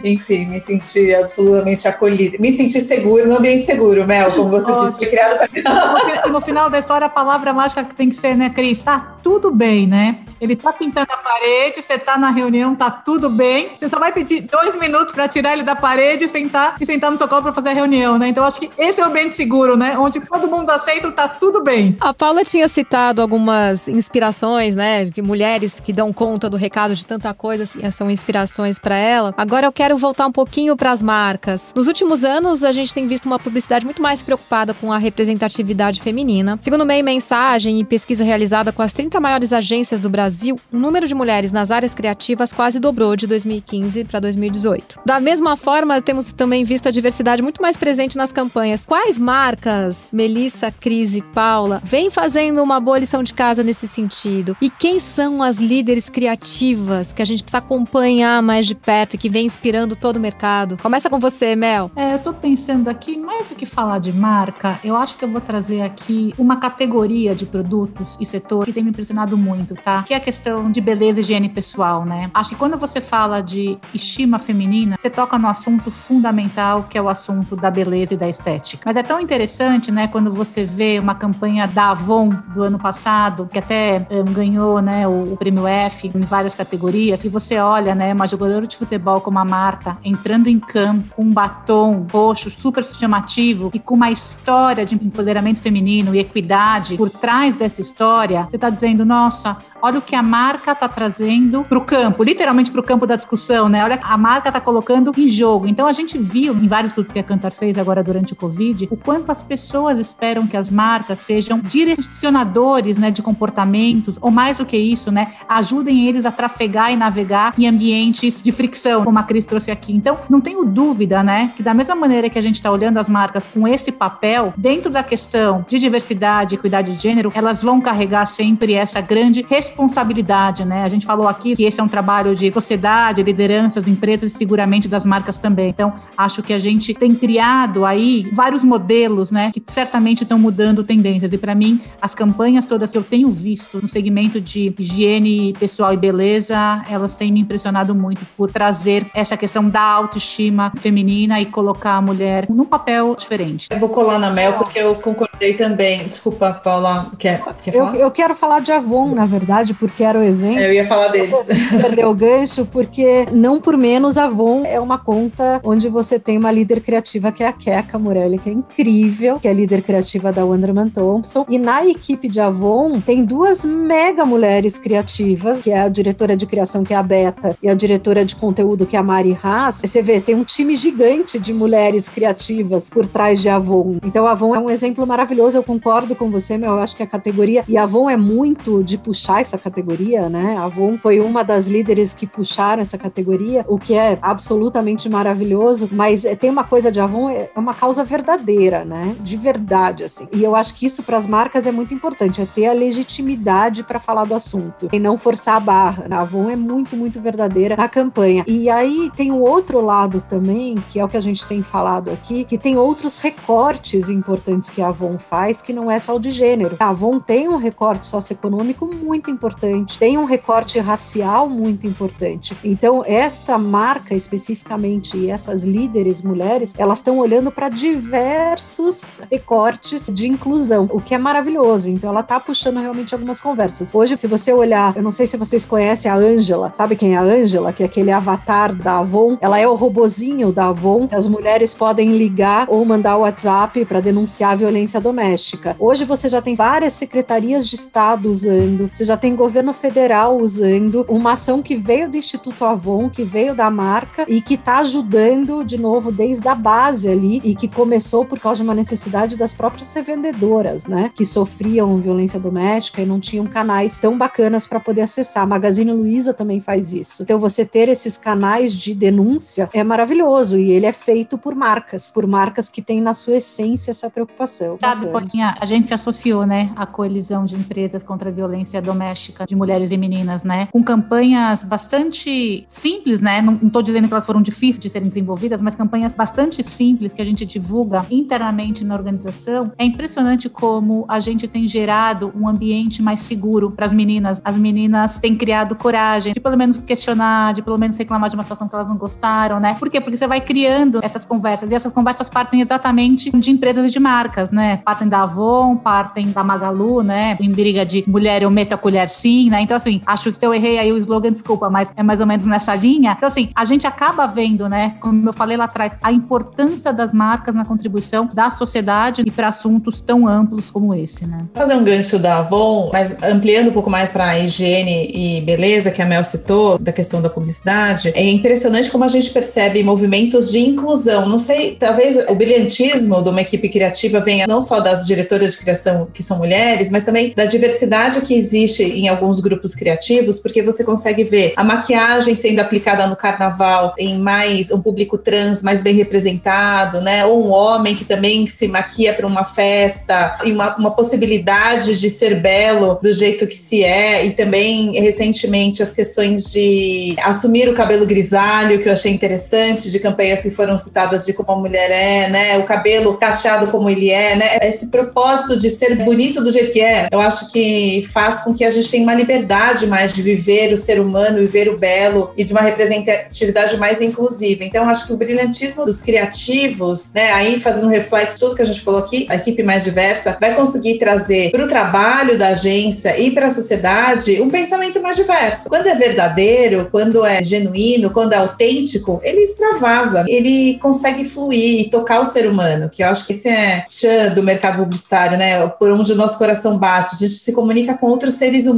enfim, me senti absolutamente acolhida. Me senti seguro, no ambiente seguro, Mel, como você Ótimo. disse, foi criado para. No final da história, a palavra mágica que tem que ser, né, Cris? Tá tudo bem, né? Ele tá pintando a parede, você tá na reunião, tá tudo bem. Você só vai pedir dois minutos para tirar ele da parede e sentar e sentar no seu colo para fazer a reunião, né? Então acho que esse é o ambiente seguro, né? Onde todo mundo aceita, tá tudo bem. A Paula tinha citado algumas inspirações, né? De mulheres que dão conta do recado de tanta coisa, assim, são inspirações para ela. Agora eu quero voltar um pouquinho para as marcas. Nos últimos anos, a gente tem visto uma publicidade muito mais preocupada com a representatividade feminina. Segundo meio mensagem e pesquisa realizada com as 30 maiores agências do Brasil, o número de mulheres nas áreas criativas quase dobrou de 2015 para 2018. Da mesma forma, temos também visto a diversidade muito mais presente nas campanhas. Quais marcas, Melissa, Cris e Paula, vêm fazendo uma boa lição de casa nesse sentido? E quem são as líderes criativas que a gente precisa acompanhar mais de perto e que vem inspirando todo o mercado? Começa com você, Mel. É, eu tô pensando aqui, mais do que falar de marca, eu acho que eu vou trazer aqui uma categoria de produtos e setor que tem me impressionado muito, tá? Que é questão de beleza e higiene pessoal, né? Acho que quando você fala de estima feminina, você toca no assunto fundamental, que é o assunto da beleza e da estética. Mas é tão interessante, né, quando você vê uma campanha da Avon do ano passado, que até um, ganhou, né, o, o, prêmio F em várias categorias, e você olha, né, uma jogadora de futebol como a Marta entrando em campo com um batom roxo super chamativo e com uma história de empoderamento feminino e equidade por trás dessa história, você está dizendo, nossa, olha o que a marca está trazendo para o campo, literalmente para o campo da discussão, né? Olha, a marca está colocando em jogo. Então a gente viu em vários estudos que a Cantar fez agora durante o Covid, o quanto as pessoas esperam que as marcas sejam direcionadores, né, de comportamentos, ou mais do que isso, né, ajudem eles a trafegar e navegar em ambientes de fricção, como a Cris trouxe aqui. Então, não tenho dúvida, né, que da mesma maneira que a gente está olhando as marcas com esse papel, dentro da questão de diversidade, equidade de gênero, elas vão carregar sempre essa grande responsabilidade responsabilidade, né? A gente falou aqui que esse é um trabalho de sociedade, lideranças, empresas e seguramente das marcas também. Então, acho que a gente tem criado aí vários modelos, né, que certamente estão mudando tendências. E para mim, as campanhas todas que eu tenho visto no segmento de higiene pessoal e beleza, elas têm me impressionado muito por trazer essa questão da autoestima feminina e colocar a mulher num papel diferente. Eu vou colar na Mel porque eu concordei também. Desculpa, Paula, quer, quer falar? Eu, eu quero falar de Avon, na verdade verdade, porque era o exemplo. Eu ia falar deles. Perdeu o gancho, porque não por menos a Avon é uma conta onde você tem uma líder criativa que é a Keka Morelli, que é incrível, que é líder criativa da Wonderman Thompson. E na equipe de Avon tem duas mega mulheres criativas, que é a diretora de criação, que é a Beta, e a diretora de conteúdo, que é a Mari Haas. Você vê, tem um time gigante de mulheres criativas por trás de Avon. Então, a Avon é um exemplo maravilhoso. Eu concordo com você, meu. Eu acho que a categoria. E a Avon é muito de puxar essa categoria, né? A Avon foi uma das líderes que puxaram essa categoria, o que é absolutamente maravilhoso, mas é, tem uma coisa de Avon, é, é uma causa verdadeira, né? De verdade, assim. E eu acho que isso para as marcas é muito importante, é ter a legitimidade para falar do assunto e não forçar a barra. A Avon é muito, muito verdadeira na campanha. E aí tem um outro lado também, que é o que a gente tem falado aqui, que tem outros recortes importantes que a Avon faz, que não é só o de gênero. A Avon tem um recorte socioeconômico muito importante, tem um recorte racial muito importante. Então, esta marca especificamente e essas líderes mulheres, elas estão olhando para diversos recortes de inclusão, o que é maravilhoso. Então, ela está puxando realmente algumas conversas. Hoje, se você olhar, eu não sei se vocês conhecem a Ângela, sabe quem é a Ângela? Que é aquele avatar da Avon. Ela é o robozinho da Avon. As mulheres podem ligar ou mandar o WhatsApp para denunciar a violência doméstica. Hoje você já tem várias secretarias de Estado usando, você já tem governo federal usando uma ação que veio do Instituto Avon, que veio da marca e que está ajudando de novo desde a base ali e que começou por causa de uma necessidade das próprias revendedoras, né, que sofriam violência doméstica e não tinham canais tão bacanas para poder acessar. A Magazine Luiza também faz isso. Então você ter esses canais de denúncia é maravilhoso e ele é feito por marcas, por marcas que têm na sua essência essa preocupação. Sabe, Paulinha, a gente se associou, né, à coalizão de empresas contra a violência doméstica doméstica de mulheres e meninas, né? Com campanhas bastante simples, né? Não estou dizendo que elas foram difíceis de serem desenvolvidas, mas campanhas bastante simples que a gente divulga internamente na organização. É impressionante como a gente tem gerado um ambiente mais seguro para as meninas. As meninas têm criado coragem de pelo menos questionar, de pelo menos reclamar de uma situação que elas não gostaram, né? Por quê? Porque você vai criando essas conversas e essas conversas partem exatamente de empresas e de marcas, né? Partem da Avon, partem da Magalu, né? Em briga de mulher eu meto a colher sim, né? Então, assim, acho que se eu errei aí o slogan, desculpa, mas é mais ou menos nessa linha. Então, assim, a gente acaba vendo, né? Como eu falei lá atrás, a importância das marcas na contribuição da sociedade e para assuntos tão amplos como esse, né? Fazer um gancho da Avon, mas ampliando um pouco mais para a higiene e beleza, que a Mel citou, da questão da publicidade, é impressionante como a gente percebe movimentos de inclusão. Não sei, talvez o brilhantismo de uma equipe criativa venha não só das diretoras de criação que são mulheres, mas também da diversidade que existe em alguns grupos criativos, porque você consegue ver a maquiagem sendo aplicada no carnaval em mais um público trans mais bem representado, né? Ou um homem que também se maquia para uma festa e uma, uma possibilidade de ser belo do jeito que se é, e também recentemente as questões de assumir o cabelo grisalho, que eu achei interessante, de campanhas que foram citadas de como a mulher é, né? O cabelo cacheado como ele é, né? Esse propósito de ser bonito do jeito que é, eu acho que faz com que a gente tenha uma liberdade mais de viver o ser humano, viver o belo e de uma representatividade mais inclusiva. Então, acho que o brilhantismo dos criativos, né? Aí fazendo reflexo tudo que a gente falou aqui, a equipe mais diversa vai conseguir trazer para o trabalho da agência e para a sociedade um pensamento mais diverso. Quando é verdadeiro, quando é genuíno, quando é autêntico, ele extravasa, ele consegue fluir e tocar o ser humano, que eu acho que esse é tchan do mercado publicitário, né? Por onde o nosso coração bate, a gente se comunica com outros seres humanos.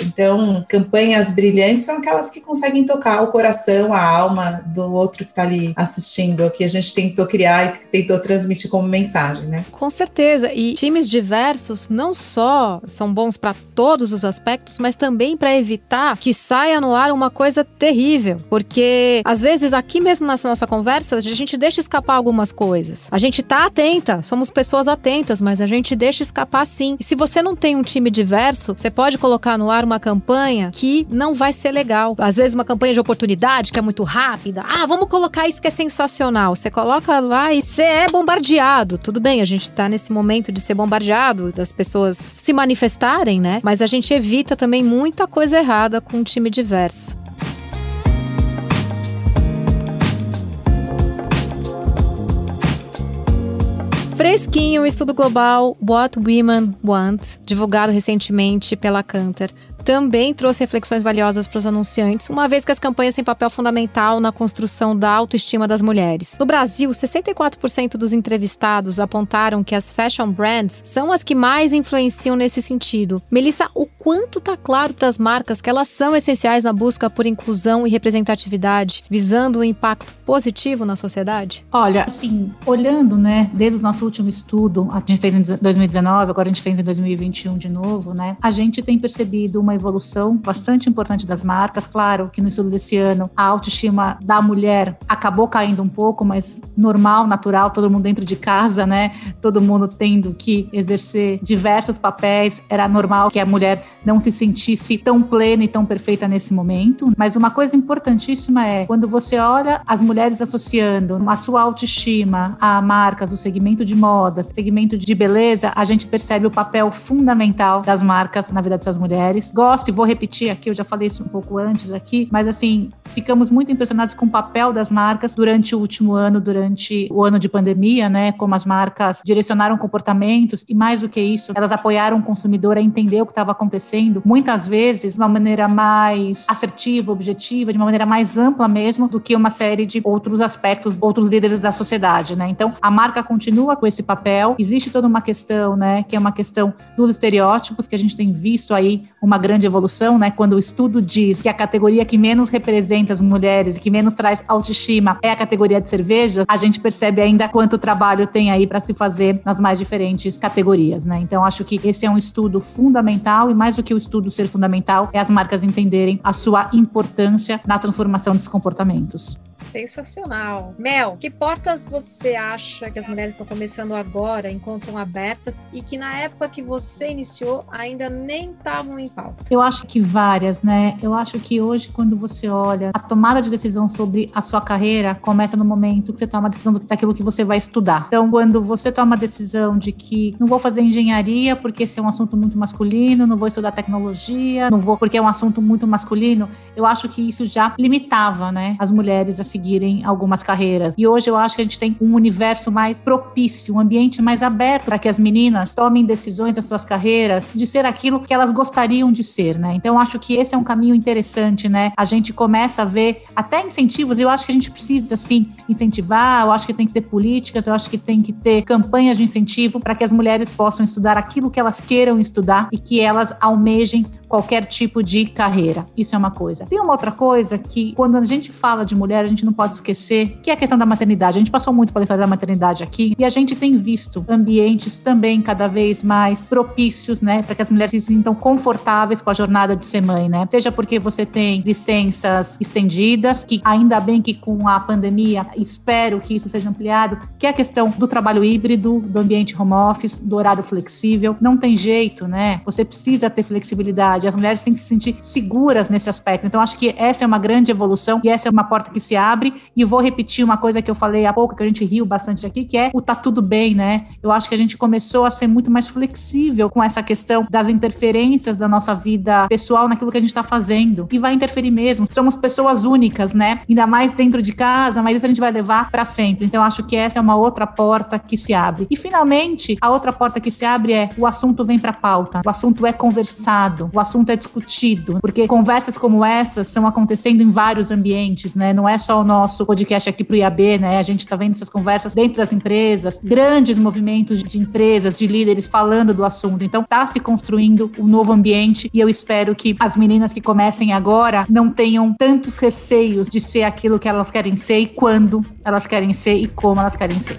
Então, campanhas brilhantes são aquelas que conseguem tocar o coração, a alma do outro que está ali assistindo, que a gente tentou criar e tentou transmitir como mensagem, né? Com certeza. E times diversos não só são bons para todos os aspectos, mas também para evitar que saia no ar uma coisa terrível. Porque às vezes aqui mesmo nessa nossa conversa, a gente deixa escapar algumas coisas. A gente tá atenta, somos pessoas atentas, mas a gente deixa escapar sim. E se você não tem um time diverso, você pode colocar no ar uma campanha que não vai ser legal. Às vezes uma campanha de oportunidade que é muito rápida. Ah, vamos colocar isso que é sensacional. Você coloca lá e você é bombardeado. Tudo bem, a gente tá nesse momento de ser bombardeado, das pessoas se manifestarem, né? Mas a gente evita também muita coisa errada com um time diverso. Fresquinho, o estudo global What Women Want, divulgado recentemente pela Cantor, também trouxe reflexões valiosas para os anunciantes, uma vez que as campanhas têm papel fundamental na construção da autoestima das mulheres. No Brasil, 64% dos entrevistados apontaram que as fashion brands são as que mais influenciam nesse sentido. Melissa, o quanto está claro para as marcas que elas são essenciais na busca por inclusão e representatividade, visando um impacto positivo na sociedade? Olha, assim, olhando, né, desde o nosso último estudo, a gente fez em 2019, agora a gente fez em 2021 de novo, né, a gente tem percebido uma evolução bastante importante das marcas. Claro que no estudo desse ano a autoestima da mulher acabou caindo um pouco, mas normal, natural, todo mundo dentro de casa, né? Todo mundo tendo que exercer diversos papéis. Era normal que a mulher não se sentisse tão plena e tão perfeita nesse momento. Mas uma coisa importantíssima é quando você olha as mulheres associando a sua autoestima a marcas, o segmento de moda, segmento de beleza, a gente percebe o papel fundamental das marcas na vida dessas mulheres gosto, e vou repetir aqui, eu já falei isso um pouco antes aqui, mas assim, ficamos muito impressionados com o papel das marcas durante o último ano, durante o ano de pandemia, né? Como as marcas direcionaram comportamentos e mais do que isso, elas apoiaram o consumidor a entender o que estava acontecendo, muitas vezes de uma maneira mais assertiva, objetiva, de uma maneira mais ampla mesmo do que uma série de outros aspectos, outros líderes da sociedade, né? Então, a marca continua com esse papel. Existe toda uma questão, né, que é uma questão dos estereótipos que a gente tem visto aí uma grande grande evolução, né? Quando o estudo diz que a categoria que menos representa as mulheres e que menos traz autoestima é a categoria de cerveja, a gente percebe ainda quanto trabalho tem aí para se fazer nas mais diferentes categorias, né? Então acho que esse é um estudo fundamental e mais do que o estudo ser fundamental é as marcas entenderem a sua importância na transformação dos comportamentos. Sensacional. Mel, que portas você acha que as mulheres estão começando agora, encontram abertas e que na época que você iniciou ainda nem estavam em pauta? Eu acho que várias, né? Eu acho que hoje, quando você olha, a tomada de decisão sobre a sua carreira começa no momento que você toma a decisão daquilo que você vai estudar. Então, quando você toma a decisão de que não vou fazer engenharia porque esse é um assunto muito masculino, não vou estudar tecnologia, não vou porque é um assunto muito masculino, eu acho que isso já limitava, né, as mulheres a seguirem algumas carreiras. E hoje eu acho que a gente tem um universo mais propício, um ambiente mais aberto para que as meninas tomem decisões das suas carreiras de ser aquilo que elas gostariam de ser, né? Então eu acho que esse é um caminho interessante, né? A gente começa a ver até incentivos, eu acho que a gente precisa sim incentivar, eu acho que tem que ter políticas, eu acho que tem que ter campanhas de incentivo para que as mulheres possam estudar aquilo que elas queiram estudar e que elas almejem qualquer tipo de carreira. Isso é uma coisa. Tem uma outra coisa que, quando a gente fala de mulher, a gente não pode esquecer, que é a questão da maternidade. A gente passou muito pela história da maternidade aqui e a gente tem visto ambientes também cada vez mais propícios, né, para que as mulheres se sintam confortáveis com a jornada de ser mãe, né? Seja porque você tem licenças estendidas, que ainda bem que com a pandemia, espero que isso seja ampliado, que é a questão do trabalho híbrido, do ambiente home office, do horário flexível. Não tem jeito, né? Você precisa ter flexibilidade as mulheres têm que se sentir seguras nesse aspecto. Então, acho que essa é uma grande evolução e essa é uma porta que se abre. E vou repetir uma coisa que eu falei há pouco, que a gente riu bastante aqui, que é o tá tudo bem, né? Eu acho que a gente começou a ser muito mais flexível com essa questão das interferências da nossa vida pessoal naquilo que a gente está fazendo. E vai interferir mesmo. Somos pessoas únicas, né? Ainda mais dentro de casa, mas isso a gente vai levar para sempre. Então, acho que essa é uma outra porta que se abre. E, finalmente, a outra porta que se abre é o assunto vem para pauta. O assunto é conversado. O assunto é discutido, porque conversas como essas estão acontecendo em vários ambientes, né? Não é só o nosso podcast aqui para o IAB, né? A gente está vendo essas conversas dentro das empresas, grandes movimentos de empresas, de líderes falando do assunto. Então, está se construindo um novo ambiente e eu espero que as meninas que comecem agora não tenham tantos receios de ser aquilo que elas querem ser e quando elas querem ser e como elas querem ser.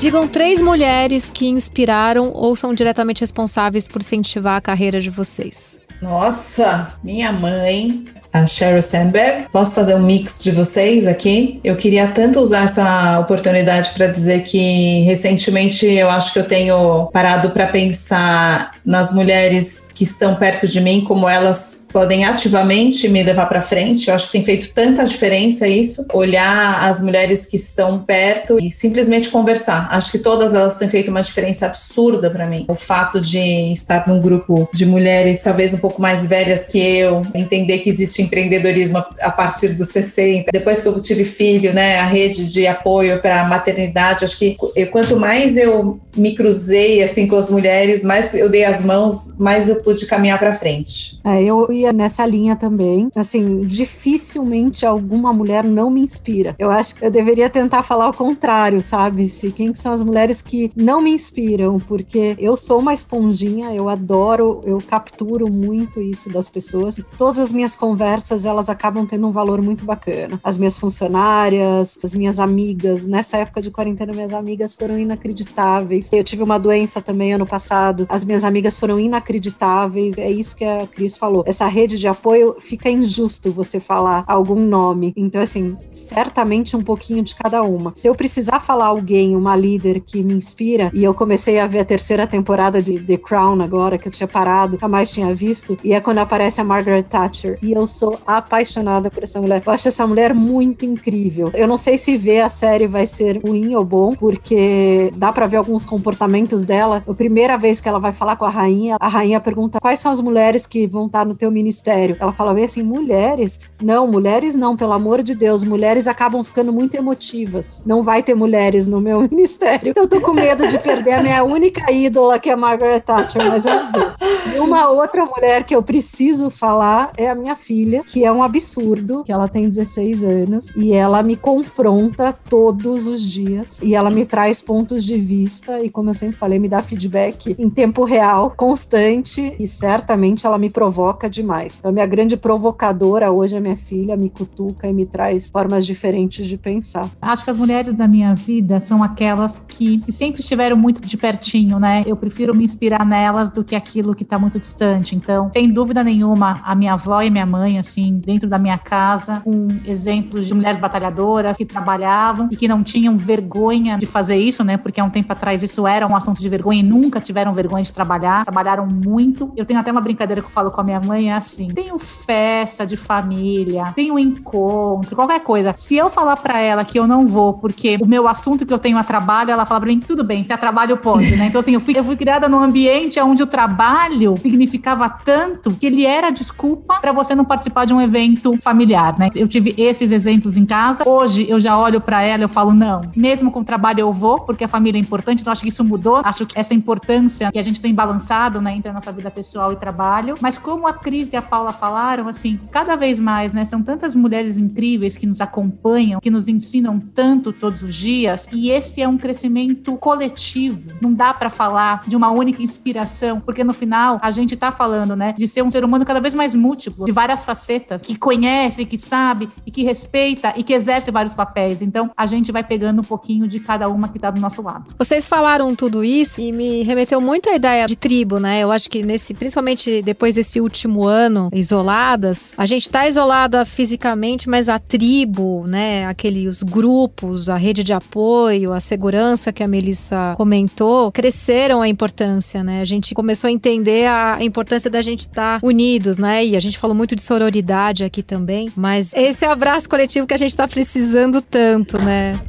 Digam três mulheres que inspiraram ou são diretamente responsáveis por incentivar a carreira de vocês. Nossa, minha mãe, a Sheryl Sandberg. Posso fazer um mix de vocês aqui? Eu queria tanto usar essa oportunidade para dizer que recentemente eu acho que eu tenho parado para pensar nas mulheres que estão perto de mim, como elas podem ativamente me levar para frente. Eu acho que tem feito tanta diferença isso. Olhar as mulheres que estão perto e simplesmente conversar. Acho que todas elas têm feito uma diferença absurda para mim. O fato de estar num grupo de mulheres talvez um pouco mais velhas que eu, entender que existe empreendedorismo a partir dos 60. Depois que eu tive filho, né, a rede de apoio para a maternidade, acho que eu, quanto mais eu me cruzei assim com as mulheres, mais eu dei as mãos, mais eu pude caminhar para frente. É, eu ia nessa linha também. Assim, dificilmente alguma mulher não me inspira. Eu acho que eu deveria tentar falar o contrário, sabe? Se quem são as mulheres que não me inspiram, porque eu sou uma esponjinha, eu adoro, eu capturo muito isso das pessoas. Todas as minhas conversas, elas acabam tendo um valor muito bacana. As minhas funcionárias, as minhas amigas, nessa época de quarentena, minhas amigas foram inacreditáveis. Eu tive uma doença também ano passado, as minhas amigas foram inacreditáveis. É isso que a Cris falou. Essa rede de apoio, fica injusto você falar algum nome. Então, assim, certamente um pouquinho de cada uma. Se eu precisar falar alguém, uma líder que me inspira, e eu comecei a ver a terceira temporada de The Crown agora, que eu tinha parado, nunca mais tinha visto, e é quando aparece a Margaret Thatcher. E eu sou apaixonada por essa mulher. Eu acho essa mulher muito incrível. Eu não sei se ver a série vai ser ruim ou bom, porque dá para ver alguns comportamentos dela. A primeira vez que ela vai falar com a rainha, a rainha pergunta quais são as mulheres que vão estar no teu ministério. Ela fala bem assim: mulheres? Não, mulheres não, pelo amor de Deus. Mulheres acabam ficando muito emotivas. Não vai ter mulheres no meu ministério. Então, eu tô com medo de perder a minha única ídola, que é Margaret Thatcher, mas eu vou. E uma outra mulher que eu preciso falar é a minha filha, que é um absurdo, que ela tem 16 anos e ela me confronta todos os dias e ela me traz pontos de vista e, como eu sempre falei, me dá feedback em tempo real, constante e certamente ela me provoca demais. A minha grande provocadora hoje é minha filha, me cutuca e me traz formas diferentes de pensar. Acho que as mulheres da minha vida são aquelas que sempre estiveram muito de pertinho, né? Eu prefiro me inspirar nelas do que aquilo que está muito distante. Então, sem dúvida nenhuma, a minha avó e minha mãe, assim, dentro da minha casa, com exemplos de mulheres batalhadoras que trabalhavam e que não tinham vergonha de fazer isso, né? Porque há um tempo atrás isso era um assunto de vergonha e nunca tiveram vergonha de trabalhar, trabalharam muito. Eu tenho até uma brincadeira que eu falo com a minha mãe, é assim: tenho festa de família, tenho encontro, qualquer coisa. Se eu falar para ela que eu não vou porque o meu assunto que eu tenho a trabalho, ela fala pra mim, tudo bem, se é trabalho pode, né? Então, assim, eu fui, eu fui criada num ambiente onde o trabalho significava tanto que ele era desculpa para você não participar de um evento familiar, né? Eu tive esses exemplos em casa. Hoje eu já olho para ela e eu falo, não, mesmo com o trabalho eu vou, porque a família é importante, então acho que isso mudou. Acho que essa importância que a gente tem balançado, né, entre a nossa vida pessoal e trabalho. Mas como a Cris e a Paula falaram, assim, cada vez mais, né, são tantas mulheres incríveis que nos acompanham, que nos ensinam tanto todos os dias, e esse é um crescimento coletivo. Não dá para falar de uma única inspiração, porque no final a gente tá falando, né, de ser um ser humano cada vez mais múltiplo, de várias facetas, que conhece, que sabe e que respeita e que exerce vários papéis. Então, a gente vai pegando um pouquinho de cada uma que tá do nosso lado. Vocês falaram tudo isso e me remeteu muito à ideia de tribo, né? Eu acho que nesse, principalmente depois desse último ano, isoladas, a gente tá isolada fisicamente, mas a tribo, né, aquele os grupos, a rede de apoio, a segurança que a Melissa comentou, cresceram a importância, né? A gente começou a entender a importância da gente estar tá unidos, né? E a gente falou muito de sororidade aqui também, mas esse abraço coletivo que a gente tá precisando tanto, né?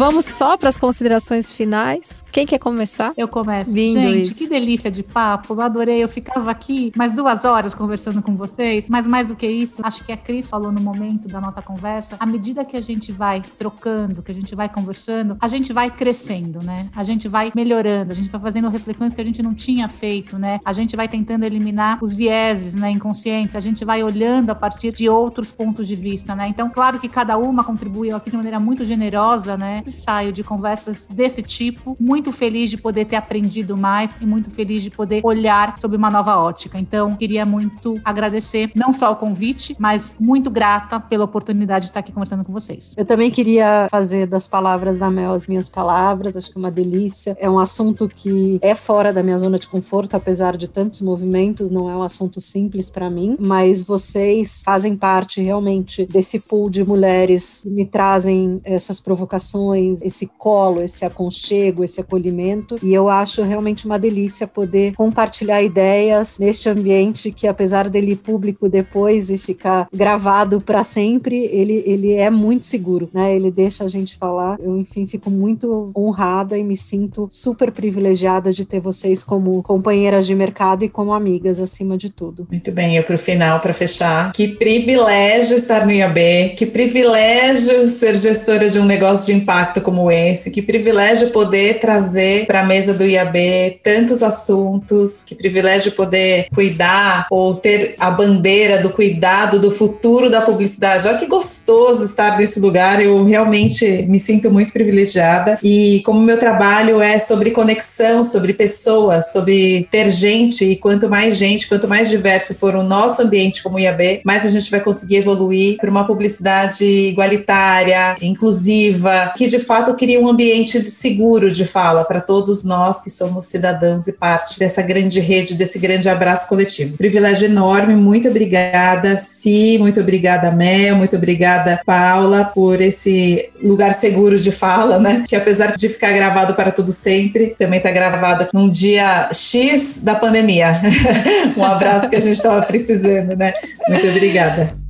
Vamos só para as considerações finais. Quem quer começar? Eu começo. Lindo Gente, isso. que delícia de papo. Eu adorei. Eu ficava aqui mais duas horas conversando com vocês. Mas mais do que isso, acho que a Cris falou no momento da nossa conversa. À medida que a gente vai trocando, que a gente vai conversando, a gente vai crescendo, né? A gente vai melhorando, a gente vai fazendo reflexões que a gente não tinha feito, né? A gente vai tentando eliminar os vieses, né, inconscientes. A gente vai olhando a partir de outros pontos de vista, né? Então, claro que cada uma contribuiu aqui de maneira muito generosa, né? Saio de conversas desse tipo, muito feliz de poder ter aprendido mais e muito feliz de poder olhar sob uma nova ótica. Então, queria muito agradecer não só o convite, mas muito grata pela oportunidade de estar aqui conversando com vocês. Eu também queria fazer das palavras da Mel as minhas palavras, acho que é uma delícia. É um assunto que é fora da minha zona de conforto, apesar de tantos movimentos, não é um assunto simples para mim, mas vocês fazem parte realmente desse pool de mulheres que me trazem essas provocações, esse colo, esse aconchego, esse acolhimento, e eu acho realmente uma delícia poder compartilhar ideias neste ambiente que, apesar dele ir público depois e ficar gravado para sempre, ele, ele é muito seguro, né? Ele deixa a gente falar. Eu, enfim, fico muito honrada e me sinto super privilegiada de ter vocês como companheiras de mercado e como amigas, acima de tudo. Muito bem, eu para o final, para fechar. Que privilégio estar no IAB, que privilégio ser gestora de um negócio de impacto como esse, que privilégio poder trazer para a mesa do IAB tantos assuntos, que privilégio poder cuidar ou ter a bandeira do cuidado do futuro da publicidade. Olha que gostoso estar nesse lugar, eu realmente me sinto muito privilegiada. E como meu trabalho é sobre conexão, sobre pessoas, sobre ter gente, e quanto mais gente, quanto mais diverso for o nosso ambiente como IAB, mais a gente vai conseguir evoluir para uma publicidade igualitária, inclusiva, que de fato cria um ambiente seguro de fala para todos nós que somos cidadãos e parte dessa grande rede, desse grande abraço coletivo. Privilégio enorme, muito obrigada, Si, muito obrigada, Mel, muito obrigada, Paula, por esse lugar seguro de fala, né? Que apesar de ficar gravado para tudo sempre, também está gravado num dia X da pandemia. um abraço que a gente estava precisando, né? Muito obrigada.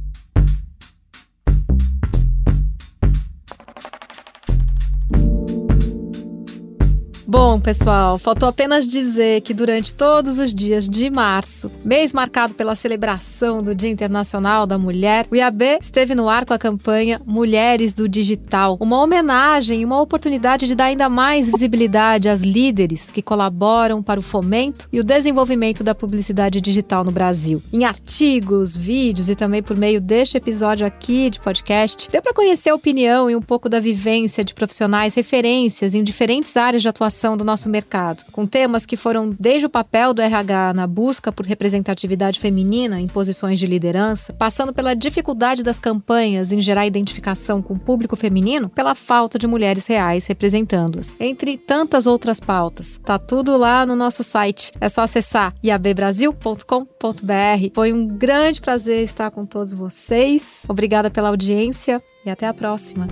Bom, pessoal, faltou apenas dizer que durante todos os dias de março, mês marcado pela celebração do Dia Internacional da Mulher, o IAB esteve no ar com a campanha Mulheres do Digital, uma homenagem e uma oportunidade de dar ainda mais visibilidade às líderes que colaboram para o fomento e o desenvolvimento da publicidade digital no Brasil. Em artigos, vídeos e também por meio deste episódio aqui de podcast, deu para conhecer a opinião e um pouco da vivência de profissionais referências em diferentes áreas de atuação do nosso mercado, com temas que foram desde o papel do RH na busca por representatividade feminina em posições de liderança, passando pela dificuldade das campanhas em gerar identificação com o público feminino, pela falta de mulheres reais representando-as, entre tantas outras pautas. Tá tudo lá no nosso site. É só acessar iabbrasil.com.br. Foi um grande prazer estar com todos vocês. Obrigada pela audiência e até a próxima.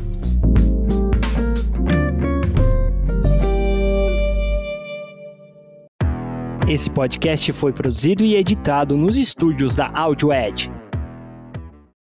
Esse podcast foi produzido e editado nos estúdios da Audio Edge.